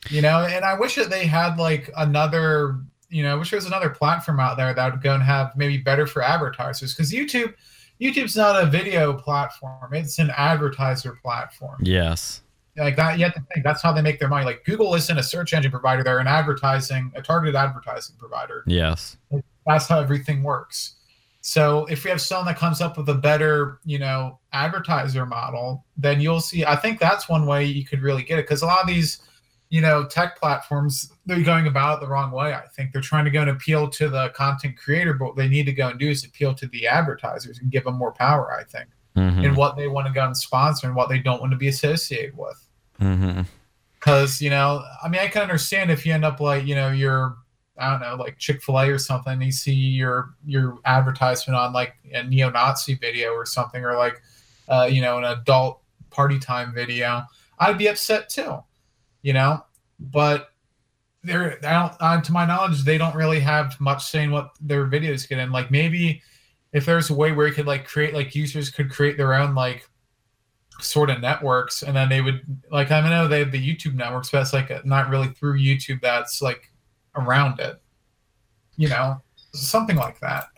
you know. And I wish that they had like another, you know, I wish there was another platform out there that would go and have maybe better for advertisers because YouTube, YouTube's not a video platform; it's an advertiser platform. Yes, like that you have to think that's how they make their money. Like google isn't a search engine provider they're an advertising a targeted advertising provider. Yes, that's how everything works. So if we have someone that comes up with a better you know advertiser model then you'll see i think that's one way you could really get it because a lot of these you know tech platforms they're going about it the wrong way i think they're trying to go and appeal to the content creator but what they need to go and do is appeal to the advertisers and give them more power i think mm-hmm. in what they want to go and sponsor and what they don't want to be associated with Mm-hmm. because you know i mean i can understand if you end up like you know you're i don't know like chick-fil-a or something and you see your your advertisement on like a neo-nazi video or something or like uh, you know an adult party time video i'd be upset too you know but they're I don't, uh, to my knowledge they don't really have much saying what their videos get in like maybe if there's a way where you could like create like users could create their own like sort of networks, and then they would like I know they have the YouTube networks, but it's like not really through YouTube. That's like around it, you know, something like that.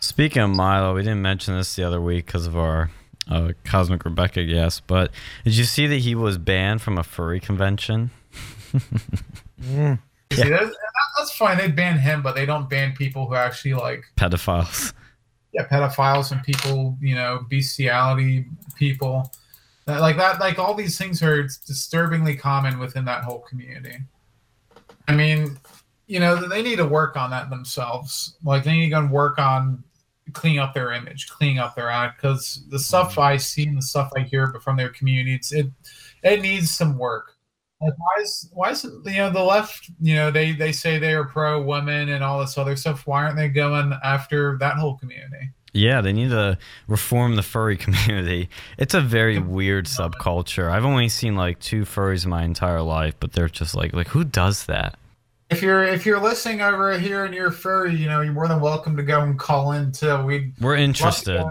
Speaking of Milo, we didn't mention this the other week because of our uh, Cosmic Rebecca guest, but did you see that he was banned from a furry convention? Mm. See, that's, that's fine. They ban him, but they don't ban people who actually like Pedophiles. yeah, pedophiles and people, you know, bestiality people. Like that, like all these things are disturbingly common within that whole community. I mean, you know, they need to work on that themselves. Like they need to go and work on cleaning up their image, cleaning up their act. Because the stuff mm-hmm. I see and the stuff I hear from their communities, it it needs some work. Like why is why is it, you know the left? You know they they say they are pro women and all this other stuff. Why aren't they going after that whole community? Yeah, they need to reform the furry community. It's a very weird subculture. I've only seen like two furries in my entire life, but they're just like like who does that? If you're if you're listening over here and you're furry, you know you're more than welcome to go and call in too. We'd We're to interested.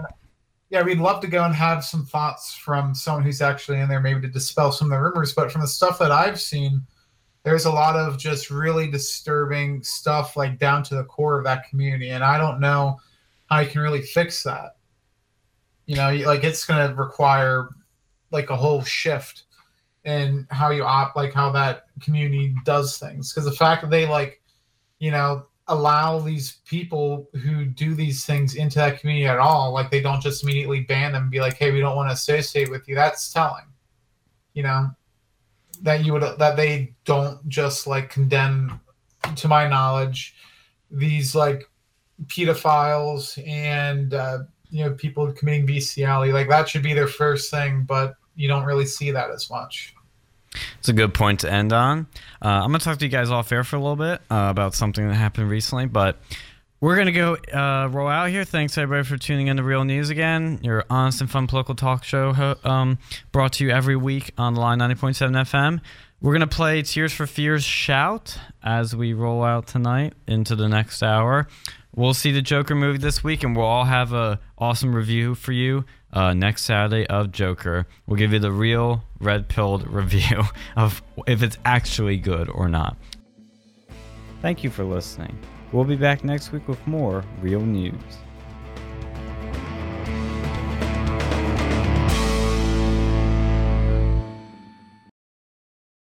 Yeah, we'd love to go and have some thoughts from someone who's actually in there, maybe to dispel some of the rumors. But from the stuff that I've seen, there's a lot of just really disturbing stuff, like down to the core of that community, and I don't know how you can really fix that. You know, like it's going to require like a whole shift in how you opt, like how that community does things. Because the fact that they like, you know, allow these people who do these things into that community at all, like they don't just immediately ban them and be like, hey, we don't want to associate with you. That's telling. You know, that you would that they don't just like condemn, to my knowledge, these like pedophiles and uh, you know people committing bestiality. Like that should be their first thing, but you don't really see that as much. It's a good point to end on. Uh, I'm gonna talk to you guys off air for a little bit uh, about something that happened recently, but we're gonna go uh, roll out here. Thanks everybody for tuning in to Real News again, your honest and fun political talk show, um, brought to you every week on Lion 90.7 FM. We're gonna play Tears for Fears "Shout" as we roll out tonight into the next hour. We'll see the Joker movie this week, and we'll all have a awesome review for you uh, next Saturday of Joker. We'll give you the real red pilled review of if it's actually good or not. Thank you for listening. We'll be back next week with more real news.